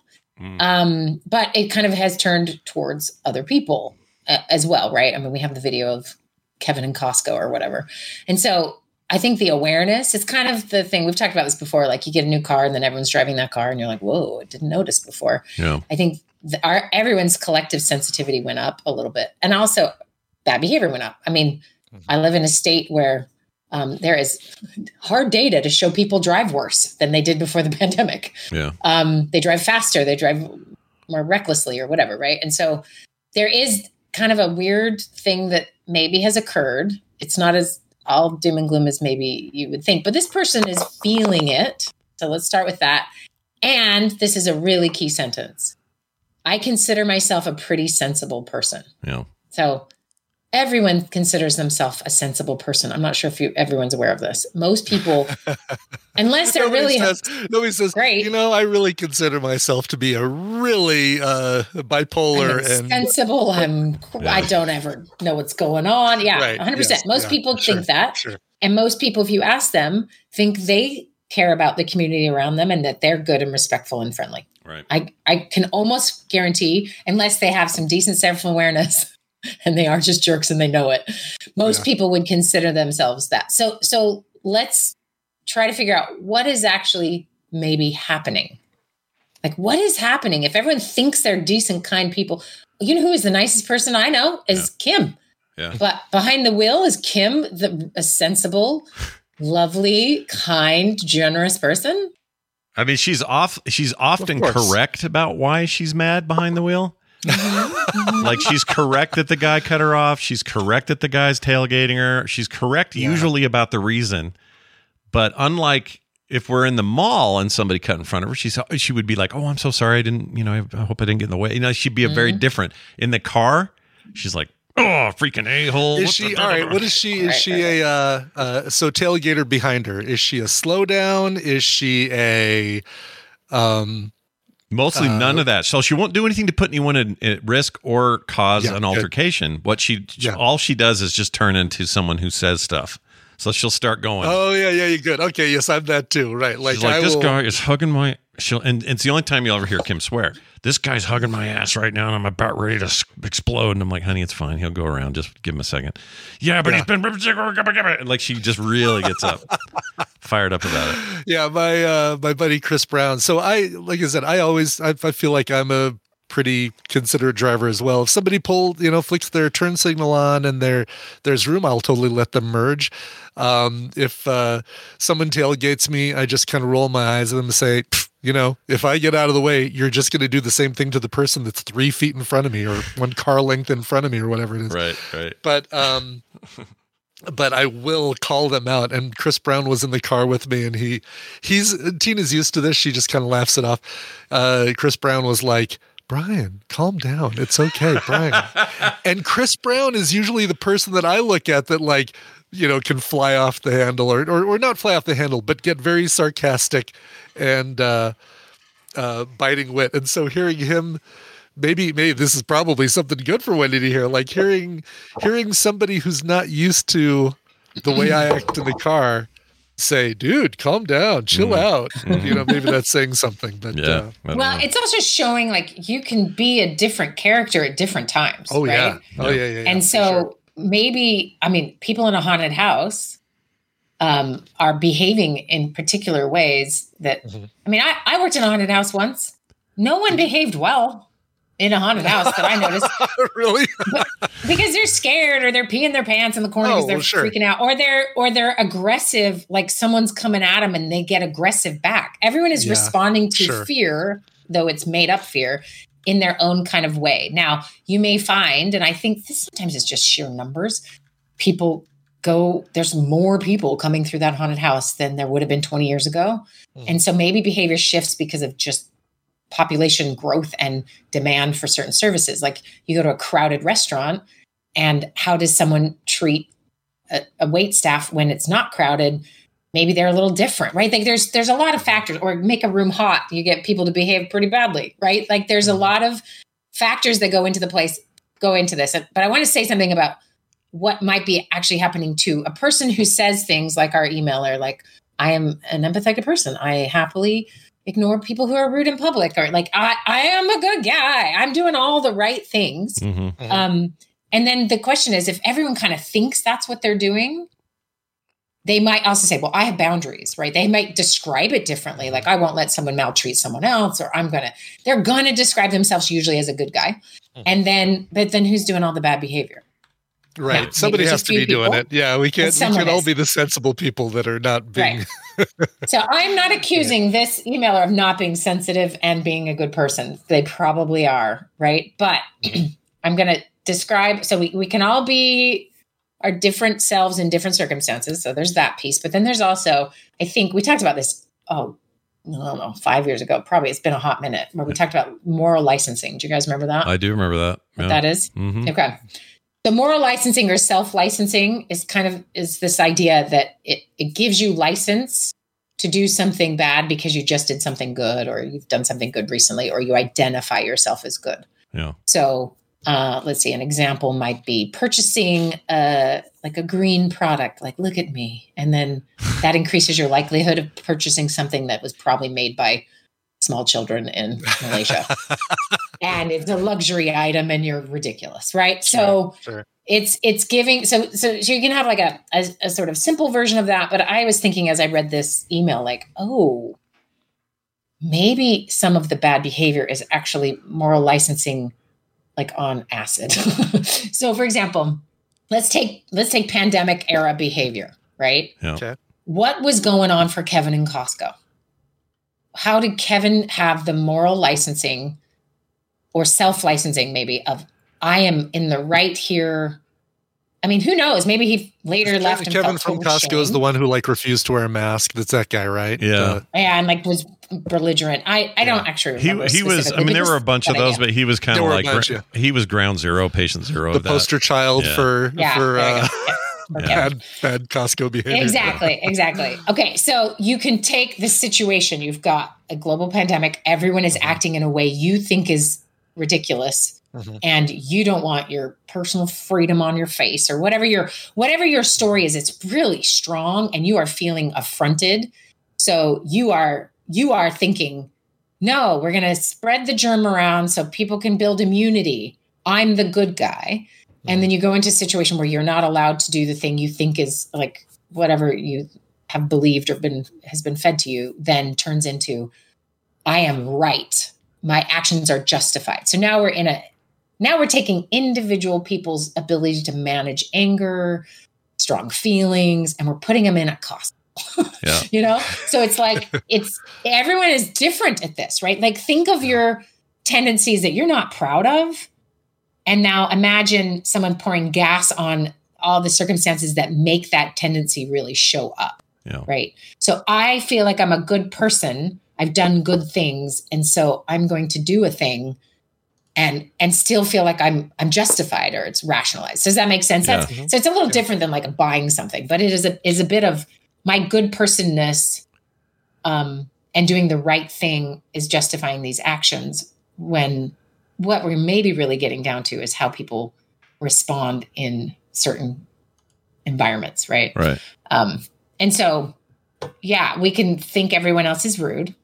Um, but it kind of has turned towards other people uh, as well, right? I mean, we have the video of Kevin and Costco or whatever. And so I think the awareness is kind of the thing we've talked about this before. Like you get a new car and then everyone's driving that car and you're like, whoa, I didn't notice before. Yeah. I think the, our everyone's collective sensitivity went up a little bit, and also bad behavior went up. I mean, I live in a state where um, there is hard data to show people drive worse than they did before the *laughs* pandemic. Yeah. Um, they drive faster, they drive more recklessly, or whatever, right? And so there is kind of a weird thing that maybe has occurred. It's not as all doom and gloom as maybe you would think, but this person is feeling it. So let's start with that. And this is a really key sentence. I consider myself a pretty sensible person. Yeah. So everyone considers themselves a sensible person. I'm not sure if you everyone's aware of this. Most people, *laughs* unless they're Nobody really says, nobody says, Great. you know, I really consider myself to be a really uh, bipolar I'm and sensible. I'm. I don't ever know what's going on. Yeah, Right, 100. yes, percent Most yeah, people sure, think that, sure. and most people, if you ask them, think they care about the community around them and that they're good and respectful and friendly. Right. I I can almost guarantee, unless they have some decent self awareness. *laughs* And they are just jerks and they know it. Most Yeah. people would consider themselves that. So so let's try to figure out what is actually maybe happening. Like, what is happening? If everyone thinks they're decent, kind people, you know who is the nicest person I know is Kim. Yeah. But behind the wheel is Kim, the a sensible, *laughs* lovely, kind, generous person. I mean, she's off. She's often course. correct about why she's mad behind the wheel. Like she's correct that the guy cut her off. She's correct that the guy's tailgating her. She's correct usually about the reason. But unlike if we're in the mall and somebody cut in front of her, she's she would be like, "Oh, I'm so sorry. I didn't. You know, I, I hope I didn't get in the way." You know, she'd be a very different in the car. She's like, "Oh, freaking a hole." Is she all right? What is she? Is she a uh, uh, so tailgater behind her? Is she a slowdown? Is she a um Mostly Uh, none of that. So she won't do anything to put anyone in, at risk or cause Yeah, an altercation. What she all she does is just turn into someone who says stuff. So she'll start going. Oh yeah, yeah, you're good. Okay, yes, I'm that too. Right, like, like this will, guy is hugging my. She'll, and, and it's the only time you'll ever hear Kim swear. This guy's hugging my ass right now, and I'm about ready to explode. And I'm like, honey, it's fine. He'll go around. Just give him a second. Yeah, but he's been and like she just really gets up, *laughs* fired up about it. Yeah, my uh, my buddy Chris Brown. So I, like I said, I always I, I feel like I'm a pretty considerate driver as well. If somebody pulled, you know, flicks their turn signal on and there there's room, I'll totally let them merge. Um, if uh, someone tailgates me, I just kind of roll my eyes at them and say, "Pfft, you know, if I get out of the way, you're just going to do the same thing to the person that's three feet in front of me or one car length in front of me or whatever it is. Right, right. But um, *laughs* but I will call them out. And Chris Brown was in the car with me, and he he's Tina's used to this. She just kind of laughs it off. Uh, Chris Brown was like. Brian, calm down. It's okay, Brian. *laughs* and Chris Brown is usually the person that I look at that like, you know, can fly off the handle or or, or not fly off the handle, but get very sarcastic and uh uh biting wit. And so hearing him maybe maybe this is probably something good for Wendi to hear. Like hearing hearing somebody who's not used to the way I act in the car say, "Dude, calm down, chill out." You know, maybe that's saying *laughs* something. But uh, Well, it's also showing like you can be a different character at different times. oh right? yeah, oh yeah, yeah. yeah, and so sure. maybe I mean people in a haunted house um, are behaving in particular ways that Mm-hmm. I mean I, I worked in a haunted house once. No one behaved well in a haunted house that I noticed. *laughs* really? because they're scared or they're peeing their pants in the corner because Oh, they're well, sure. freaking out or they're or they're aggressive like someone's coming at them and they get aggressive back everyone is Yeah, responding to sure. fear though it's made up fear in their own kind of way now you may find and i think this sometimes is just sheer numbers people go there's more people coming through that haunted house than there would have been 20 years ago Hmm. and so maybe behavior shifts because of just population growth and demand for certain services. Like you go to a crowded restaurant, and how does someone treat a, a wait staff when it's not crowded? Maybe they're a little different, right? Like there's there's a lot of factors. Or make a room hot, you get people to behave pretty badly, right? Like there's a lot of factors that go into the place go into this. But I want to say something about what might be actually happening to a person who says things like our emailer, like I am an empathetic person. I happily ignore people who are rude in public or like I, I am a good guy. I'm doing all the right things. Mm-hmm. Um, and then the question is if everyone kind of thinks that's what they're doing, they might also say, well, I have boundaries, right? They might describe it differently. Like, I won't let someone maltreat someone else, or I'm going to, they're going to describe themselves usually as a good guy. And then, but then who's doing all the bad behavior? Right. maybe Somebody has to few be doing people, it. Yeah, we can't. We can all be the sensible people that are not being. *laughs* So I'm not accusing this emailer of not being sensitive and being a good person. They probably are, right? But *clears throat* I'm going to describe so we, we can all be our different selves in different circumstances. So there's that piece. But then there's also, I think we talked about this, oh, I don't know, five years ago. Probably it's been a hot minute where we talked about moral licensing. Do you guys remember that? I do remember that. what Yeah. that is? Mhm. Okay. The moral licensing or self-licensing is kind of is this idea that it, it gives you license to do something bad because you just did something good or you've done something good recently or you identify yourself as good. Yeah. So uh, let's see, an example might be purchasing a like a green product, like look at me. And then that increases your likelihood of purchasing something that was probably made by small children in Malaysia. *laughs* and it's a luxury item and you're ridiculous, right? So Sure. it's it's giving so so, so you can have like a, a a sort of simple version of that but i was thinking as i read this email like oh maybe some of the bad behavior is actually moral licensing like on acid *laughs* so for example let's take let's take pandemic era behavior right Yeah. Okay. what was going on for Kevin and Costco? How did Kevin have the moral licensing or self licensing, maybe, of I am in the right here? I mean, who knows? Maybe he later left and Kevin from total Costco is the one who like refused to wear a mask. That's that guy, right? Yeah. Uh, and like was belligerent. I I don't actually He remember. he was. I mean, there were a bunch of those, but he was kind of like bunch, gra- he was ground zero, patient zero. the of that. poster child Yeah. for Yeah, for there you uh, go. bad, bad Costco behavior. Exactly, exactly. Okay, so you can take the situation. You've got a global pandemic. Everyone is acting in a way you think is ridiculous, Mhm. and you don't want your personal freedom on your face or whatever your whatever your story is. It's really strong, and you are feeling affronted. So you are you are thinking, no, we're going to spread the germ around so people can build immunity. I'm the good guy. And then you go into a situation where you're not allowed to do the thing you think is like whatever you have believed or been has been fed to you, then turns into I am right. My actions are justified. So now we're in a now we're taking individual people's ability to manage anger, strong feelings, and we're putting them in a cost Yeah. *laughs* you know so it's like it's everyone is different at this right like think of your tendencies that you're not proud of and now imagine someone pouring gas on all the circumstances that make that tendency really show up Yeah. right? So i feel like i'm a good person. I've done good things. And so i'm going to do a thing and and still feel like i'm i'm justified or it's rationalized. Does that make sense? Yeah. That's, so it's a little different than like buying something but it is a is a bit of my good personness um and doing the right thing is justifying these actions when what we're maybe really getting down to is how people respond in certain environments right Right. um, and so, yeah, we can think everyone else is rude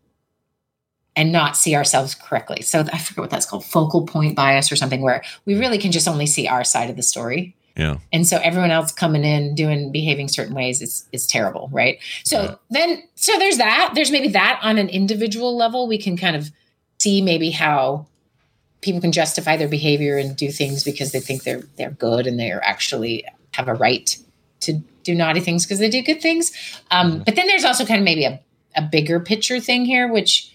and not see ourselves correctly. So I forget what that's called, focal point bias or something, where we really can just only see our side of the story. Yeah. And so everyone else coming in doing behaving certain ways is is terrible, right? So then so there's that. There's maybe that on an individual level. We can kind of see maybe how people can justify their behavior and do things because they think they're they're good and they're actually have a right to do naughty things because they do good things. Um, but then there's also kind of maybe a, a bigger picture thing here, which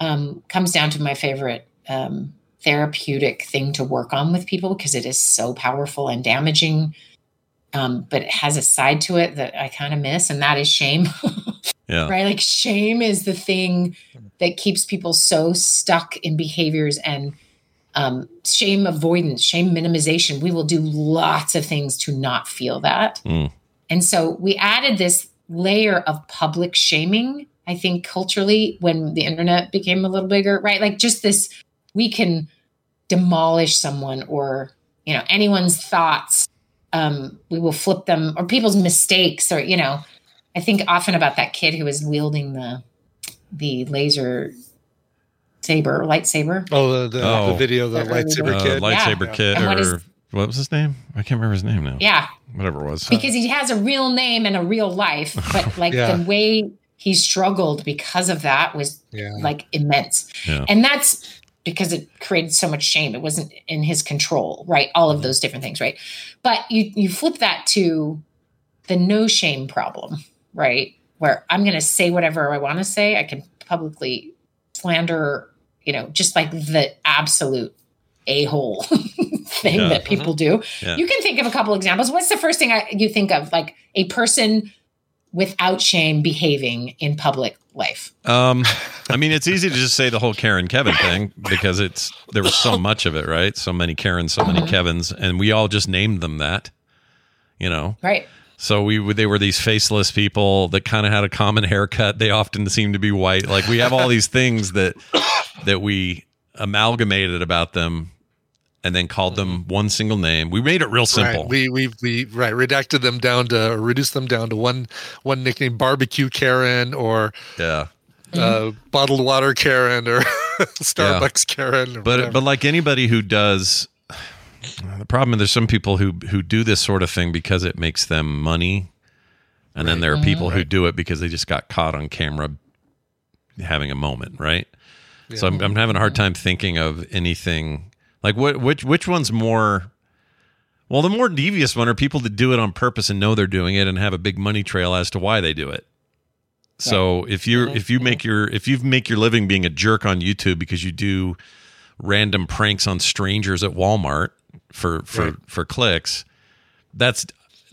um, comes down to my favorite um, therapeutic thing to work on with people because it is so powerful and damaging. Um, but it has a side to it that I kind of miss, and that is shame. *laughs* Yeah. right? Like shame is the thing that keeps people so stuck in behaviors and um, shame avoidance, shame minimization. We will do lots of things to not feel that. Mm. And so we added this layer of public shaming, I think, culturally when the internet became a little bigger, right? Like just this, we can demolish someone or, you know, anyone's thoughts. Um, we will flip them or people's mistakes or, you know, I think often about that kid who was wielding the the laser saber, lightsaber. Oh, the, the, Oh. the video, the The lightsaber Uh, kid. lightsaber Yeah. kid, And what is- or what was his name? I can't remember his name now. Yeah. Whatever it was. because he has a real name and a real life but *laughs* like Yeah. the way he struggled because of that was Yeah. like immense Yeah. and that's because it created so much shame it wasn't in his control right all of those different things right but you you flip that to the no shame problem right where i'm going to say whatever i want to say i can publicly slander you know just like the absolute a-hole *laughs* thing Yeah. that people do Yeah. you can think of a couple examples what's the first thing I, you think of like a person without shame behaving in public life Um, *laughs* I mean, it's easy to just say the whole Karen Kevin thing because it's there was so much of it, right? So many Karens, so many Kevins, and we all just named them that. You know, right so we they were these faceless people that kind of had a common haircut. They often seemed to be white. Like we have all these things that that we amalgamated about them, and then called them one single name. We made it real simple. Right. We we we right redacted them down to or reduced them down to one one nickname: barbecue Karen or yeah. uh, bottled water Karen or *laughs* Starbucks Karen. Or but whatever. but like anybody who does the problem is there's some people who who do this sort of thing because it makes them money. And then there are mm-hmm. people who do it because they just got caught on camera having a moment right? So I'm, I'm having a hard mm-hmm. time thinking of anything. Like what which which one's more well the more devious one are people that do it on purpose and know they're doing it and have a big money trail as to why they do it. So if you're mm-hmm. if you make your if you make your living being a jerk on YouTube because you do random pranks on strangers at Walmart for for Right. for clicks, that's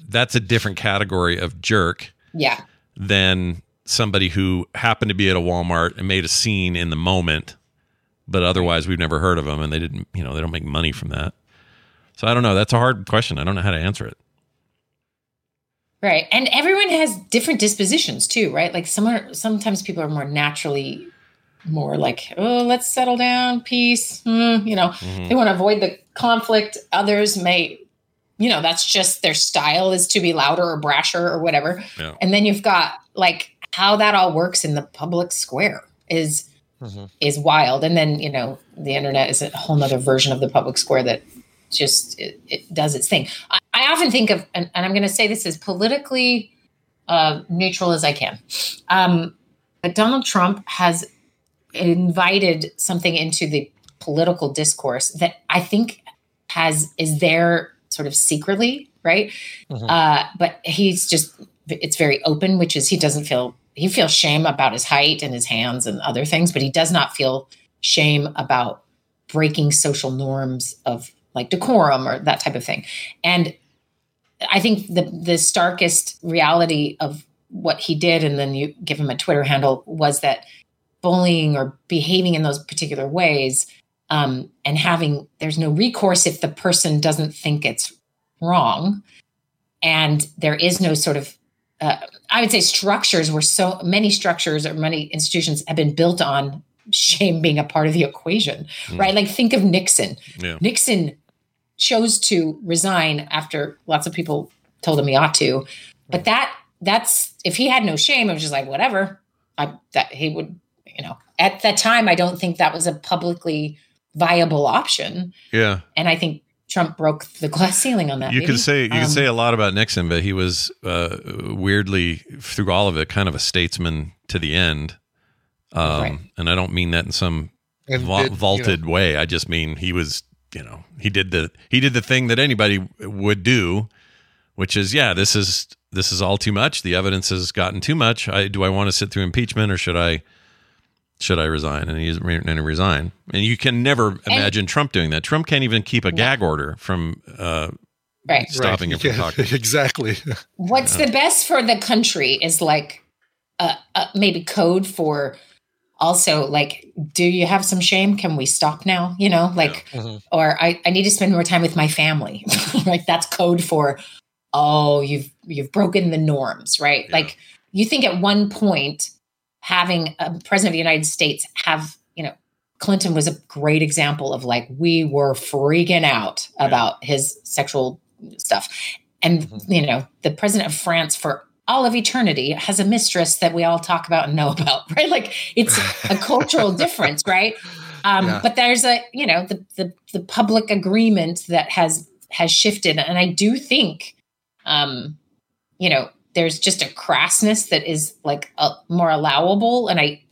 that's a different category of jerk yeah than somebody who happened to be at a Walmart and made a scene in the moment, but otherwise we've never heard of them and they didn't, you know, they don't make money from that. So I don't know. That's a hard question. I don't know how to answer it. Right. And everyone has different dispositions too, right? Like some are, sometimes people are more naturally more like, oh, let's settle down, peace. Mm, you know, Mm-hmm. they want to avoid the conflict. Others may, you know, that's just their style is to be louder or brasher or whatever. Yeah. And then you've got like how that all works in the public square is is wild. And then, you know, the internet is a whole nother version of the public square that just it, it does its thing. I, I often think of, and, and I'm going to say this as politically uh, neutral as I can. Um, but Donald Trump has invited something into the political discourse that I think has is there sort of secretly, right? Uh, but he's just it's very open, which is he doesn't feel he feels shame about his height and his hands and other things, but he does not feel shame about breaking social norms of like decorum or that type of thing. And I think the the starkest reality of what he did, and then you give him a Twitter handle, was that bullying or behaving in those particular ways, um, and having there's no recourse if the person doesn't think it's wrong, and there is no sort of uh, I would say structures where so many structures or many institutions have been built on shame being a part of the equation, right? Like think of Nixon. Yeah. Nixon chose to resign after lots of people told him he ought to, but that that's if he had no shame, it was just like whatever. I that he would, you know, at that time, I don't think that was a publicly viable option, Yeah. and I think Trump broke the glass ceiling on that. You maybe. could say you Um, could say a lot about Nixon, but he was uh, weirdly through all of it kind of a statesman to the end. Um, Right. And I don't mean that in some va- did, you vaulted way. I just mean he was, you know, he did the he did the thing that anybody would do, which is, yeah, this is this is all too much. The evidence has gotten too much. I do I want to sit through impeachment or should I should I resign? And he's and he resign. And you can never imagine Trump doing that. Trump can't even keep a gag order from uh, Right. stopping him from *laughs* Yeah, talking. exactly. *laughs* What's the best for the country is like uh, uh, maybe code for also like, do you have some shame? Can we stop now? You know, like, or I, I need to spend more time with my family. *laughs* right. That's code for, oh, you've, you've broken the norms, right? Like you think at one point having a president of the United States have, you know, Clinton was a great example of like, we were freaking out about his sexual stuff. And, you know, the president of France for all of eternity has a mistress that we all talk about and know about, *laughs* right? Like it's a cultural *laughs* difference, right? Um, Yeah. But there's a, you know, the, the the public agreement that has has shifted, and I do think, um, you know, there's just a crassness that is like a, more allowable, and I,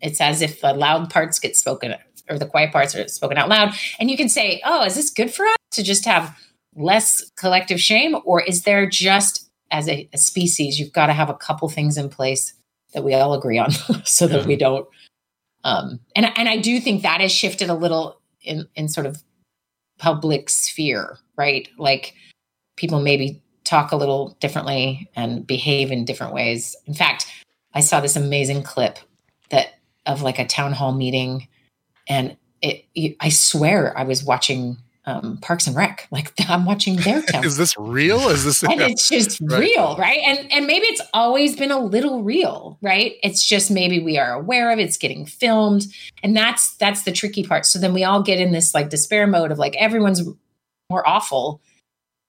it's as if the loud parts get spoken or the quiet parts are spoken out loud, and you can say, oh, is this good for us to just have less collective shame, or is there just as a, a species, you've got to have a couple things in place that we all agree on, *laughs* so that we don't. Um, and and I do think that has shifted a little in in sort of public sphere, right? Like people maybe talk a little differently and behave in different ways. In fact, I saw this amazing clip that of like a town hall meeting, and it. you- I swear I was watching um, Parks and Rec. Like *laughs* I'm watching their *laughs* town. Is this real? Is this and it's just Right. real, right? And and maybe it's always been a little real, right? It's just maybe we are aware of it, it's getting filmed, and that's that's the tricky part. So then we all get in this like despair mode of like everyone's more awful,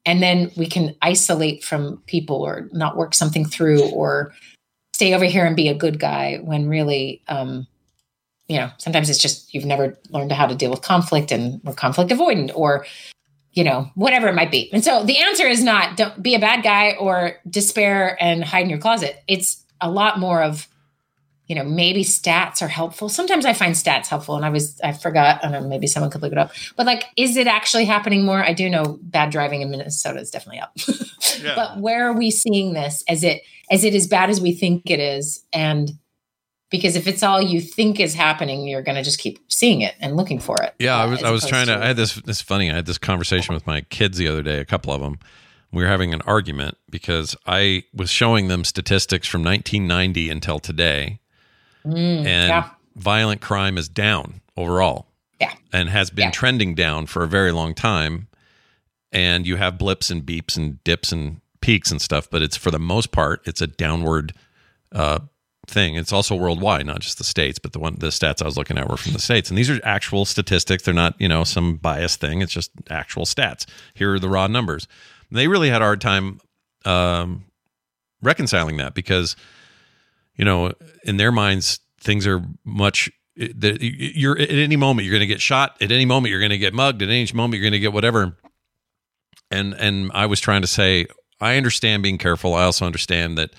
and then we can isolate from people or not work something through or stay over here and be a good guy when really um you know sometimes it's just you've never learned how to deal with conflict and we're conflict avoidant or you know whatever it might be. And so the answer is not don't be a bad guy or despair and hide in your closet. It's a lot more of you know maybe stats are helpful sometimes i find stats helpful and i was i forgot i don't know maybe someone could look it up but like is it actually happening more i do know bad driving in minnesota is definitely up *laughs* but where are we seeing this as it as it as bad as we think it is and because if it's all you think is happening you're going to just keep seeing it and looking for it Yeah, I was i was opposed trying to. I had this. This funny. I had this conversation with my kids the other day. A couple of them. We were having an argument because I was showing them statistics from 1990 until today, Mm, and yeah violent crime is down overall. Yeah. and has been trending down for a very long time. And you have blips and beeps and dips and peaks and stuff, but it's for the most part it's a downward uh, thing. It's also worldwide, not just the states, but the one the stats I was looking at were from the states, and these are actual statistics. They're not you know some biased thing. It's just actual stats. Here are the raw numbers. They really had a hard time um, reconciling that because you know in their minds things are much that you're at any moment you're going to get shot. At any moment you're going to get mugged. At any moment you're going to get whatever. And and i was trying to say i understand being careful. I also understand that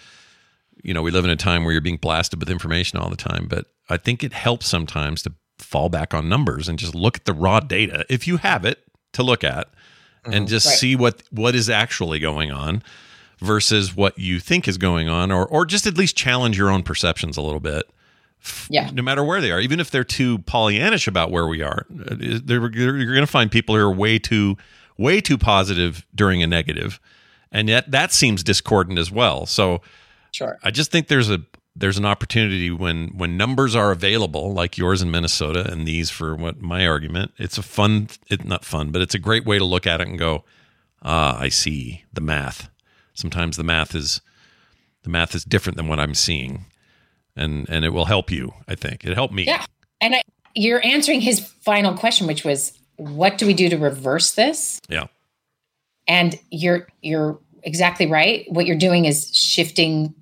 you know we live in a time where you're being blasted with information all the time but i think it helps sometimes to fall back on numbers and just look at the raw data if you have it to look at and mm-hmm. just Right. see what what is actually going on versus what you think is going on or or just at least challenge your own perceptions a little bit. Yeah. no matter where they are even if they're too pollyannish about where we are uh, they're, you're going to find people who are way too way too positive during a negative. And yet that seems discordant as well. So sure. I just think there's a there's an opportunity when when numbers are available like yours in minnesota and these for what my argument it's a fun it's not fun but it's a great way to look at it and go ah i see the math sometimes the math is the math is different than what i'm seeing and and it will help you i think it helped me Yeah. And I, you're answering his final question, which was, what do we do to reverse this? yeah And you're you're exactly right. What you're doing is shifting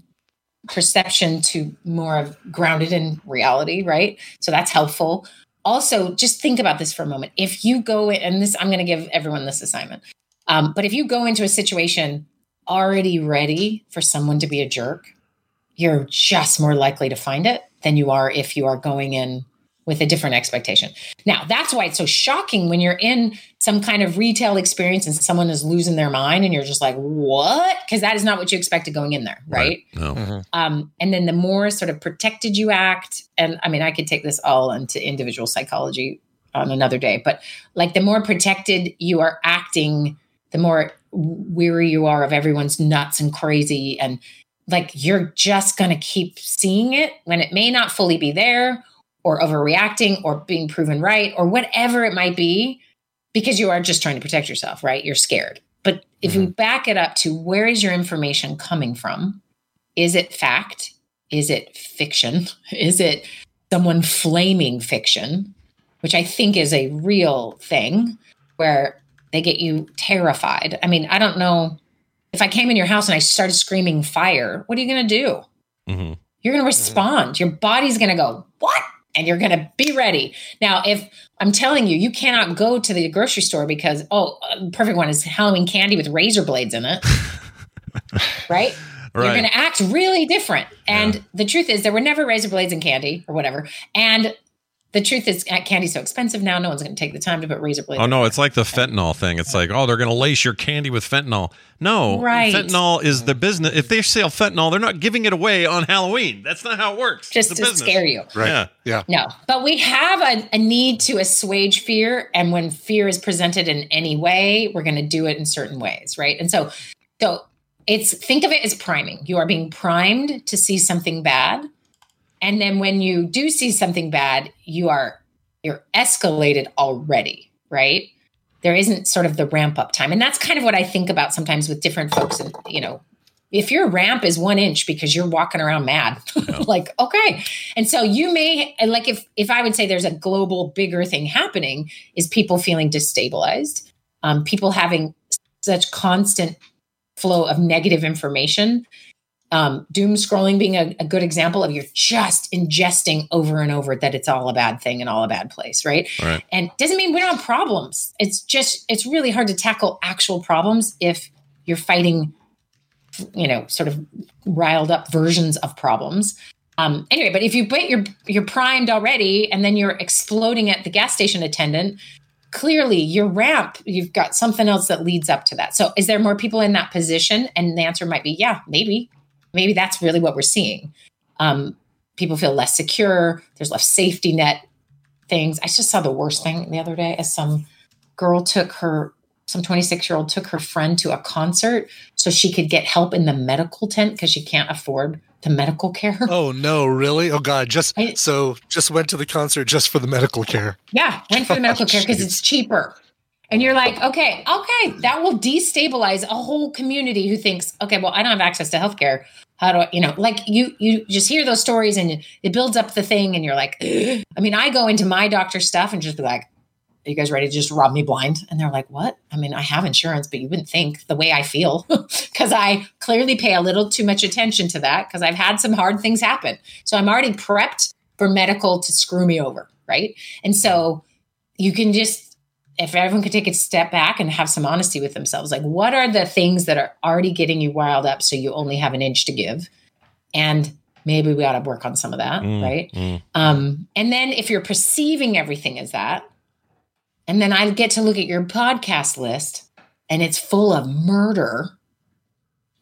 perception to more of grounded in reality, right? So that's helpful. Also, just think about this for a moment. If you go in, and this, I'm going to give everyone this assignment. Um, but if you go into a situation already ready for someone to be a jerk, you're just more likely to find it than you are if you are going in with a different expectation. Now, that's why it's so shocking when you're in some kind of retail experience and someone is losing their mind and you're just like, what? Because that is not what you expected going in there, right? no Um, and then the more sort of protected you act, and I mean, I could take this all into individual psychology on another day, but like the more protected you are acting, the more weary you are of everyone's nuts and crazy. And like you're just going to keep seeing it when it may not fully be there or overreacting or being proven right or whatever it might be because you are just trying to protect yourself, right? You're scared. But if you mm-hmm. back it up to where is your information coming from? Is it fact? Is it fiction? *laughs* Is it someone flaming fiction? Which I think is a real thing where they get you terrified. I mean, I don't know if I came in your house and I started screaming fire, what are you going to do? mm-hmm. You're going to respond. Your body's going to go, what? And you're going to be ready. Now, if I'm telling you, you cannot go to the grocery store because, oh, a perfect one is Halloween candy with razor blades in it. *laughs* right? You're going to act really different. And the truth is, there were never razor blades in candy or whatever. And the truth is, uh, candy's so expensive now, no one's going to take the time to put razor blades. Oh no, it's like the fentanyl thing. It's like, oh, they're going to lace your candy with fentanyl. No, Right. fentanyl is the business. If they sell fentanyl, they're not giving it away on Halloween. That's not how it works. Just It's to business. scare you. Right. Yeah. Yeah. No, but we have a, a need to assuage fear. And when fear is presented in any way, we're going to do it in certain ways. Right. And so, so it's think of it as priming. You are being primed to see something bad. And then when you do see something bad, you are, you're escalated already. Right. There isn't sort of the ramp up time. And that's kind of what I think about sometimes with different folks. And, you know, if your ramp is one inch because you're walking around mad, *laughs* like, okay. And so you may and like if if I would say there's a global bigger thing happening, is people feeling destabilized, um, people having such constant flow of negative information. Um, doom scrolling being a, a good example of you're just ingesting over and over that it's all a bad thing and all a bad place, right? Right. And doesn't mean we don't have problems. It's just it's really hard to tackle actual problems if you're fighting you know sort of riled up versions of problems um anyway but if you but you're you're primed already and then you're exploding at the gas station attendant clearly your ramp you've got something else that leads up to that so is there more people in that position and the answer might be yeah maybe maybe that's really what we're seeing um people feel less secure there's less safety net things i just saw the worst thing the other day as some girl took her some 26 year old took her friend to a concert so she could get help in the medical tent because she can't afford the medical care. Oh no, really? Oh god, just so just went to the concert just for the medical care. Yeah, went for the medical care because it's cheaper. And you're like, okay, okay, that will destabilize a whole community who thinks, okay, well, I don't have access to healthcare. How do I, you know, like you, you just hear those stories and it builds up the thing, and you're like, *gasps* I mean, I go into my doctor's stuff and just be like, are you guys ready to just rob me blind? And they're like, what? I mean, I have insurance, but you wouldn't think the way I feel *laughs* because I clearly pay a little too much attention to that because I've had some hard things happen. So I'm already prepped for medical to screw me over. Right. And so you can just, if everyone could take a step back and have some honesty with themselves, like what are the things that are already getting you riled up so you only have an inch to give? And maybe we ought to work on some of that. Mm, right. mm. Um, and then if you're perceiving everything as that, and then I get to look at your podcast list and it's full of murder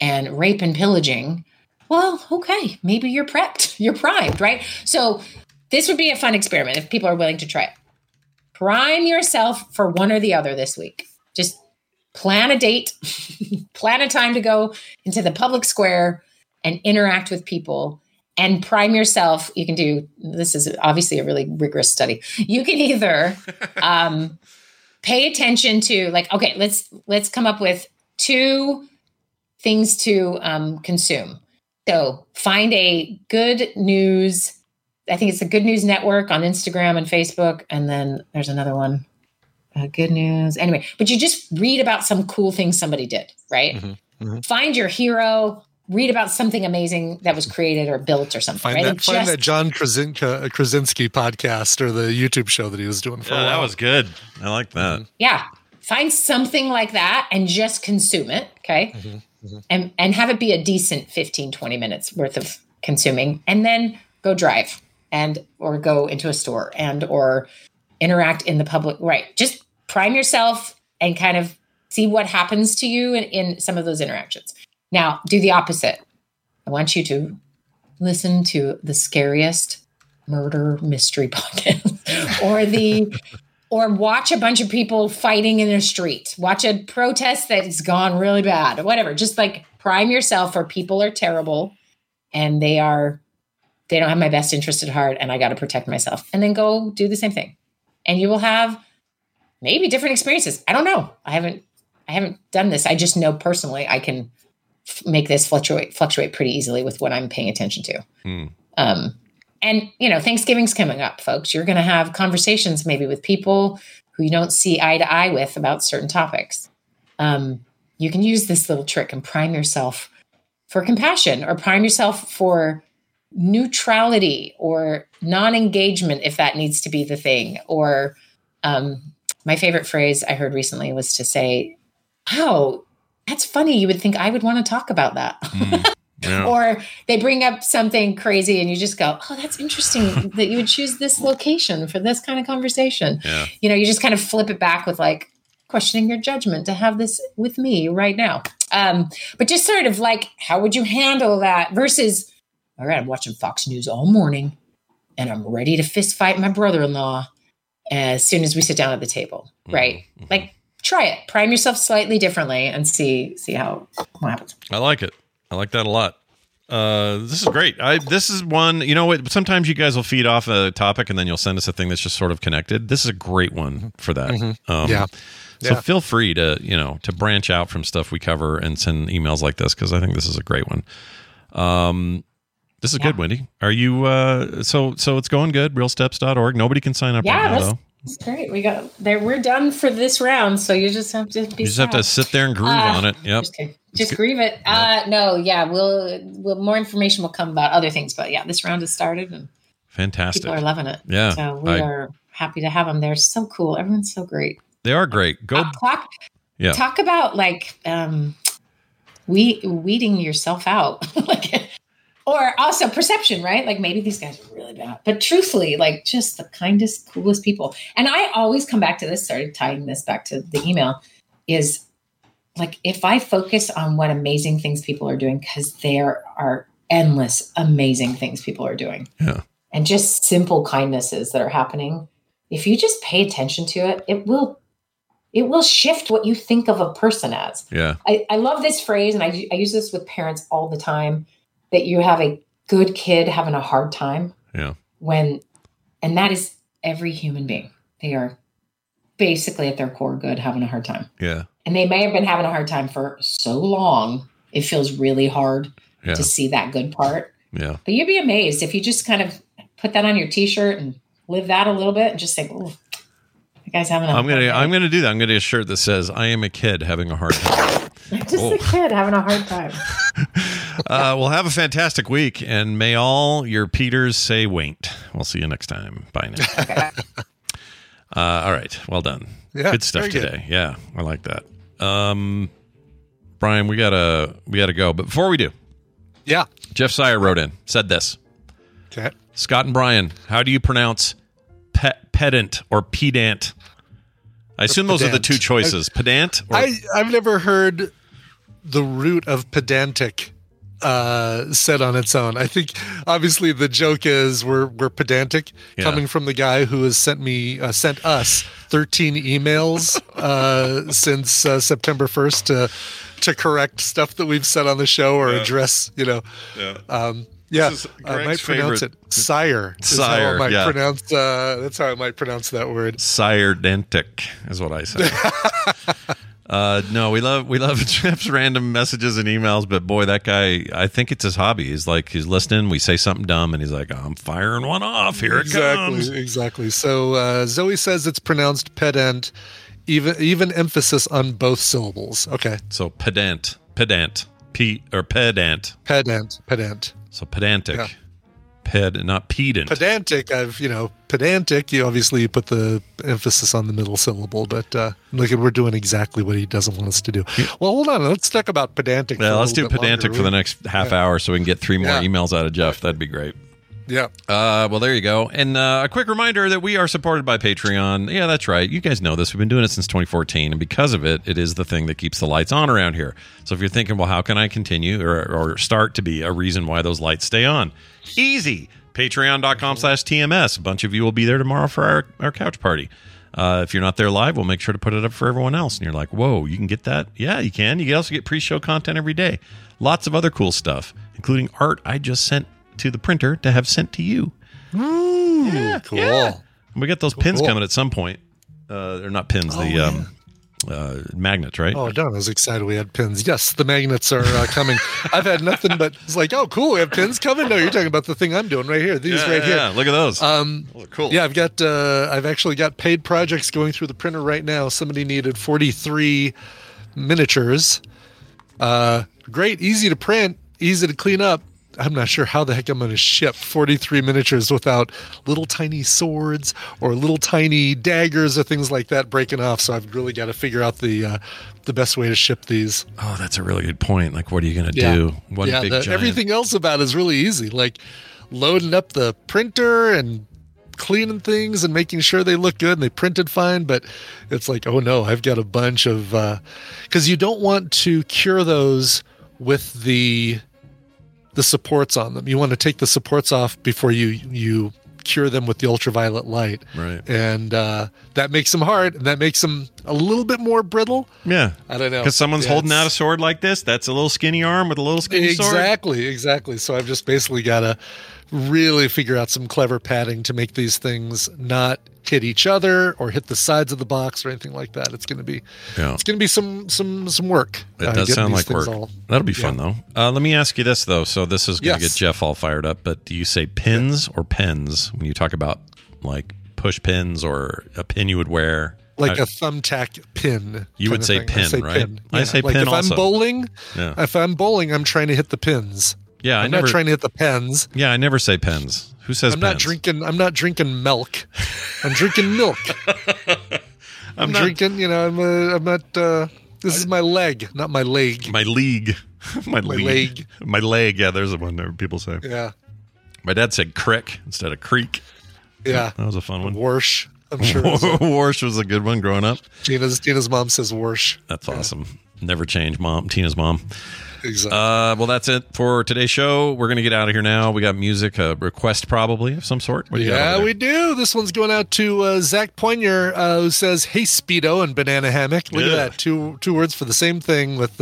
and rape and pillaging. Well, okay, maybe you're prepped, *laughs* you're primed, right? So, this would be a fun experiment if people are willing to try it. Prime yourself for one or the other this week. Just plan a date, *laughs* plan a time to go into the public square and interact with people and prime yourself. You can do this is obviously a really rigorous study. You can either *laughs* um, pay attention to like okay let's let's come up with two things to um, consume. So find a good news i think it's the good news network on instagram and facebook and then there's another one uh, good news. Anyway but you just read about some cool thing somebody did right? Mm-hmm, mm-hmm. find your hero read about something amazing that was created or built or something Find right? that And find just- that John Krasinski, uh, Krasinski podcast or the YouTube show that he was doing for Yeah, a that was good. I like that. Mm-hmm. yeah find something like that and just consume it okay? Mm-hmm, and and have it be a decent 15 20 minutes worth of consuming and then go drive and or go into a store and or interact in the public right. Just prime yourself and kind of see what happens to you in, in some of those interactions. Now do the opposite. I want you to listen to the scariest murder mystery *laughs* podcast or the or watch a bunch of people fighting in the street. Watch a protest that's gone really bad whatever. Just like prime yourself for people are terrible and they are they don't have my best interest at heart and i got to protect myself and then go do the same thing and you will have maybe different experiences i don't know i haven't i haven't done this i just know personally i can f- make this fluctuate fluctuate pretty easily with what i'm paying attention to Hmm. um, and you know, Thanksgiving's coming up, folks. You're going to have conversations maybe with people who you don't see eye to eye with about certain topics. Um, you can use this little trick and prime yourself for compassion, or prime yourself for neutrality or non-engagement if that needs to be the thing. Or um, my favorite phrase I heard recently was to say, "Oh, that's funny. You would think I would want to talk about that." Yeah. *laughs* or they bring up something crazy and you just go oh that's interesting *laughs* that you would choose this location for this kind of conversation Yeah. you know you just kind of flip it back with like questioning your judgment to have this with me right now um, but just sort of like how would you handle that versus all right i'm watching fox news all morning and i'm ready to fist fight my brother-in-law as soon as we sit down at the table right like try it prime yourself slightly differently and see see how what happens I like it. I like that a lot. Uh, this is great. I this is one. You know what? Sometimes you guys will feed off a topic and then you'll send us a thing that's just sort of connected. This is a great one for that. Mhm. Um, Yeah. So Yeah. feel free to you know to branch out from stuff we cover and send emails like this because I think this is a great one. Um, this is good, Wendi. Are you? Uh, so so it's going good. Realsteps.org. Nobody can sign up yeah, right now that's, though. that's great. We got there. We're done for this round, so you just have to be. You just have to sit there and groove Uh, on it. Yep. Just, just grieve it. Uh, no, yeah, we'll, we'll more information will come about other things, but yeah, this round has started and Fantastic. people are loving it. Yeah, so we I- are happy to have them. They're so cool. Everyone's so great. They are great. Go. Uh, talk yeah. talk about like um, we weeding yourself out, *laughs* like, or also perception, right? Like maybe these guys are really bad, but truthfully, like just the kindest, coolest people. And I always come back to this. Started tying this back to the email is like if I focus on what amazing things people are doing, because there are endless amazing things people are doing, Yeah. and just simple kindnesses that are happening. If you just pay attention to it, it will it will shift what you think of a person as. Yeah. I, I love this phrase, and I, I use this with parents all the time that you have a good kid having a hard time Yeah. when, and that is every human being. They are basically at their core good, having a hard time. Yeah. And they may have been having a hard time for so long. It feels really hard Yeah. to see that good part. Yeah. But you'd be amazed if you just kind of put that on your t-shirt and live that a little bit and just think, oh, the guy's having a I'm gonna I'm gonna do that. I'm gonna get a shirt that says "I am a kid having a hard time." *laughs* just Oh. a kid having a hard time. *laughs* uh, well, have a fantastic week, and may all your Peters say waint. We'll see you next time. Bye now. *laughs* uh, all right, well done. Yeah, good stuff very good. today. Yeah, I like that. Um, Brian, we gotta we gotta go, but before we do, Yeah. Jeff Sire wrote in said this. Okay. Scott and Brian, how do you pronounce pe- pedant or pedant? I assume those are the two choices. pedant or I, I've never heard the root of pedantic uh, said on its own. I think obviously the joke is we're we're pedantic, Yeah. coming from the guy who has sent me uh, sent us 13 emails uh, *laughs* since uh, September 1st to to correct stuff that we've said on the show or Yeah. address. You know, Yeah. um, yeah. I Greg's might pronounce favorite- it *laughs* sire. how I Sire, might yeah. pronounce. Uh, that's how I might pronounce that word. Sire dentic is what I say. *laughs* uh, no, we love we love *laughs* Jeff's random messages and emails, but boy, that guy, I think it's his hobby. He's like he's listening, we say something dumb, and he's like, I'm firing one off. Here it exactly, comes. Exactly. So uh, Zoe says it's pronounced pedant, even even emphasis on both syllables. Okay. So pedant, pedant, p or pedant. Pedant, pedant. So pedantic, Yeah. Ped, not pedant. Pedantic, I've you know, pedantic, you obviously put the emphasis on the middle syllable, but uh look at we're doing exactly what he doesn't want us to do. Well, hold on, let's talk about pedantic. yeah, let's do pedantic longer. for the next half Yeah. hour so we can get three more Yeah. emails out of Jeff. That'd be great. Yeah. Uh, well, there you go. And uh, a quick reminder that we are supported by Patreon. Yeah, that's right. You guys know this. We've been doing it since 2014, and because of it, it is the thing that keeps the lights on around here. So if you're thinking, well, how can I continue or, or start to be a reason why those lights stay on? Easy. Patreon.com slash TMS. A bunch of you will be there tomorrow for our, our couch party. Uh, if you're not there live, we'll make sure to put it up for everyone else. And you're like, whoa, you can get that? Yeah, you can. You can also get pre show content every day. Lots of other cool stuff, including art I just sent to the printer to have sent to you. Ooh, Yeah, cool. yeah. We got those pins Cool. coming at some point. Uh, they're not pins, Oh, the um, uh, magnets, right? Oh, Don, I was excited we had pins. Yes, the magnets are uh, coming. *laughs* I've had nothing but it's like, oh, cool, we have pins coming. No, you're talking about the thing I'm doing right here. These Yeah, right yeah, here. yeah. Look at those. Um, Those cool. Yeah, I've got. Uh, I've actually got paid projects going through the printer right now. Somebody needed 43 miniatures. Uh, great, easy to print, easy to clean up. I'm not sure how the heck I'm going to ship 43 miniatures without little tiny swords or little tiny daggers or things like that breaking off. So I've really got to figure out the uh, the best way to ship these. Oh, that's a really good point. Like, what are you going to Yeah. do? One yeah, big the- giant. everything else about it is really easy. Like loading up the printer and cleaning things and making sure they look good and they printed fine. But it's like, oh no, I've got a bunch of because you don't want to cure those with the the supports on them. You want to take the supports off before you you cure them with the ultraviolet light. Right. And uh, that makes them hard and that makes them a little bit more brittle. Yeah. I don't know. Because someone's Yeah, holding out a sword like this. That's a little skinny arm with a little skinny sword. Exactly, exactly. So I've just basically got to really figure out some clever padding to make these things not hit each other or hit the sides of the box or anything like that. It's going to be Yeah. it's going to be some some some work. It uh, does sound like work. all- That'll be Yeah. fun, though. Uh, let me ask you this, though. So this is going to Yes. get Jeff all fired up. But do you say pins or pens when you talk about like push pins or a pin you would wear? Like I- a thumbtack pin. You would say pin, I say right? Pin. I say like pin if also. I'm bowling, Yeah. if I'm bowling, I'm trying to hit the pins. Yeah, I I'm never- not trying to hit the pens. Yeah, I never say pens. Who says I'm not drinking. I'm not drinking milk. I'm drinking milk. *laughs* I'm, not- drinking. You know, I'm. Uh, I'm not. Uh, this is my leg, not my leg. My league. *laughs* my, My league. leg. My leg. Yeah, there's the one that people say. Yeah, My dad said crick instead of creek. yeah. That was a fun one. Warsh. I'm sure. *laughs* Warsh was a good one growing up. Tina's Tina's mom says Warsh. That's awesome. Never change, mom. Tina's mom. Exactly. Uh, well, that's it for today's show. We're going to get out of here now. We got music, a request probably of some sort. What do you got over Yeah, we do. This one's going out to uh, Zach Poinier, uh, who says, "Hey, Speedo and banana hammock." Look Yeah. at that, two two words for the same thing with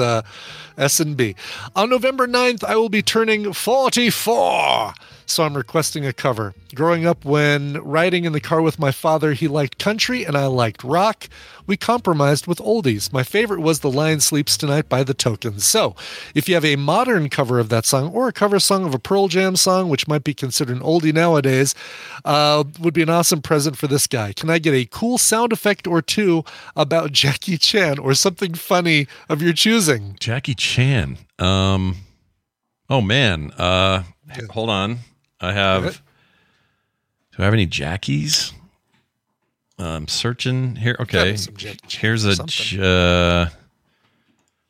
uh, S and B. On November 9th, I will be turning forty-four, so I'm requesting a cover. Growing up, when riding in the car with my father, he liked country and I liked rock. We compromised with oldies. My favorite was "The Lion Sleeps Tonight" by the Tokens. So, if you have a modern cover of that song or a cover song of a Pearl Jam song, which might be considered an oldie nowadays, uh, would be an awesome present for this guy. Can I get a cool sound effect or two about Jackie Chan or something funny of your choosing? Jackie Chan. Um, oh man. Uh, hold on. I have. Do I have any Jackies? I'm searching here. Okay, Got some Jackie Chan here's a. Uh,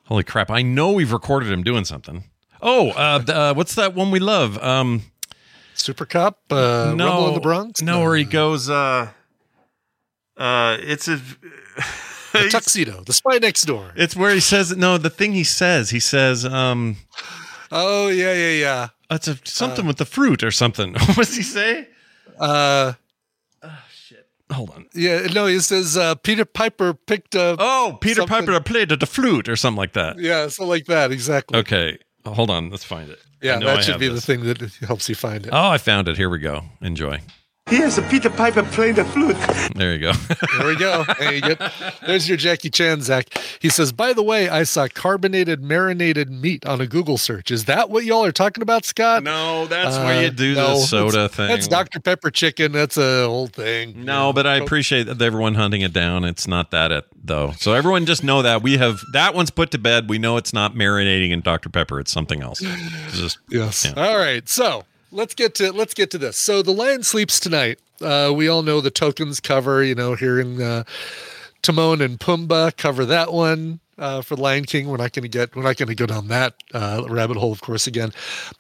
holy crap! I know we've recorded him doing something. Oh, uh, the, uh, what's that one we love? Um, Supercop, uh, no, Rumble in the Bronx, No, where he goes. Uh, uh, it's a. The tuxedo, the spy next door. It's where he says no. The thing he says, he says, um, Oh yeah, yeah, yeah. That's a something with the fruit or something. *laughs* what does he say? Uh, oh, shit. Hold on. yeah, no, he says uh, Peter Piper picked up. Oh, Peter something- Piper played the flute or something like that. Yeah, something like that, exactly. Okay, hold on. Let's find it. Yeah, that should be this. the thing that helps you find it. Oh, I found it. Here we go. Enjoy. Here's a Peter Piper playing the flute. There you go. *laughs* There we go. There you go. there's your Jackie Chan, Zach. He says, by the way, I saw carbonated marinated meat on a Google search. Is that what y'all are talking about, Scott? No, that's where uh, you do the soda that's, thing. That's Dr. Pepper chicken. That's a whole thing. No, but I appreciate that everyone hunting it down. It's not that it though. So everyone just know that we have that one's put to bed. We know it's not marinating in Dr. Pepper. It's something else. It's just Yes. yeah. All right. So let's get to let's get to this. So the lion sleeps tonight. Uh, we all know the tokens cover. You know, here in uh, Timon and Pumbaa cover that one uh, for Lion King. We're not going to get we're not going to go down that uh, rabbit hole, of course, again.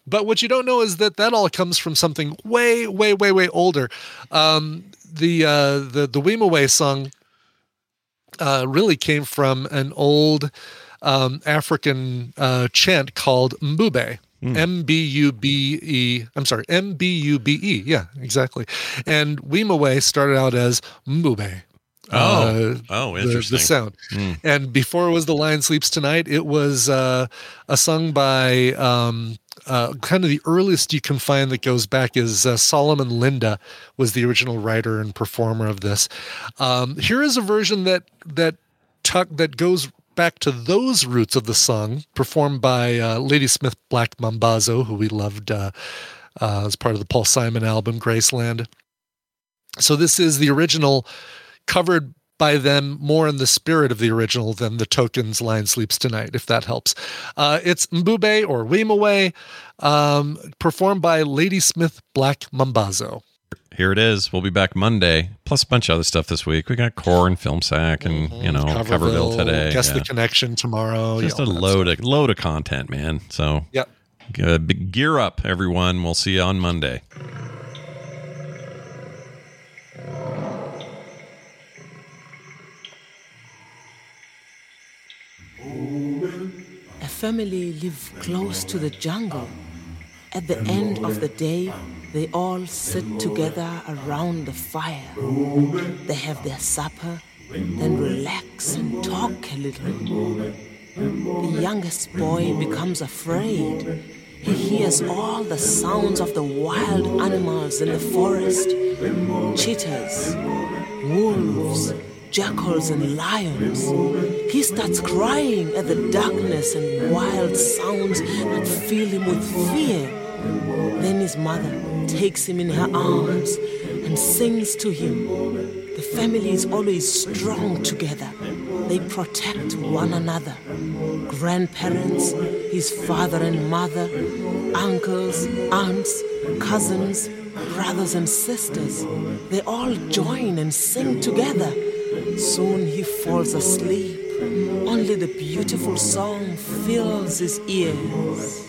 But what you don't know is that that all comes from something way, way, way, way older. Um, the uh, the the Wimoweh song uh, really came from an old um, African uh, chant called Mbube. M B U B E. I'm sorry, M B U B E. Yeah, exactly. And Wimoweh started out as Mbube. Oh. Oh, the- interesting. The, sound. Mm. And before it was The Lion Sleeps Tonight, it was uh, a song by um, uh, kind of the earliest you can find that goes back is uh, Solomon Linda was the original writer and performer of this. Um, here is a version that that tuck that goes back to those roots of the song, performed by uh, Ladysmith Black Mambazo, who we loved uh, uh, as part of the Paul Simon album Graceland. So this is the original, covered by them more in the spirit of the original than the Tokens Line Sleeps Tonight, if that helps. Uh, it's Mbube or Wimoweh, um, performed by Ladysmith Black Mambazo. Here it is. We'll be back Monday, plus a bunch of other stuff this week. We got Core and Film Sack and you know Coverville, today. Guess yeah. the connection tomorrow. Just yeah, a load of load of content, man. So Yep. uh, gear up, everyone. We'll see you on Monday. A family live close to the jungle. At the end of the day, they all sit together around the fire. They have their supper, then relax and talk a little. The youngest boy becomes afraid. He hears all the sounds of the wild animals in the forest cheetahs, wolves, jackals, and lions. He starts crying at the darkness and wild sounds that fill him with fear. Then his mother takes him in her arms and sings to him. The family is always strong together. They protect one another. Grandparents, his father and mother, uncles, aunts, cousins, brothers and sisters, they all join and sing together. Soon he falls asleep. Only the beautiful song fills his ears.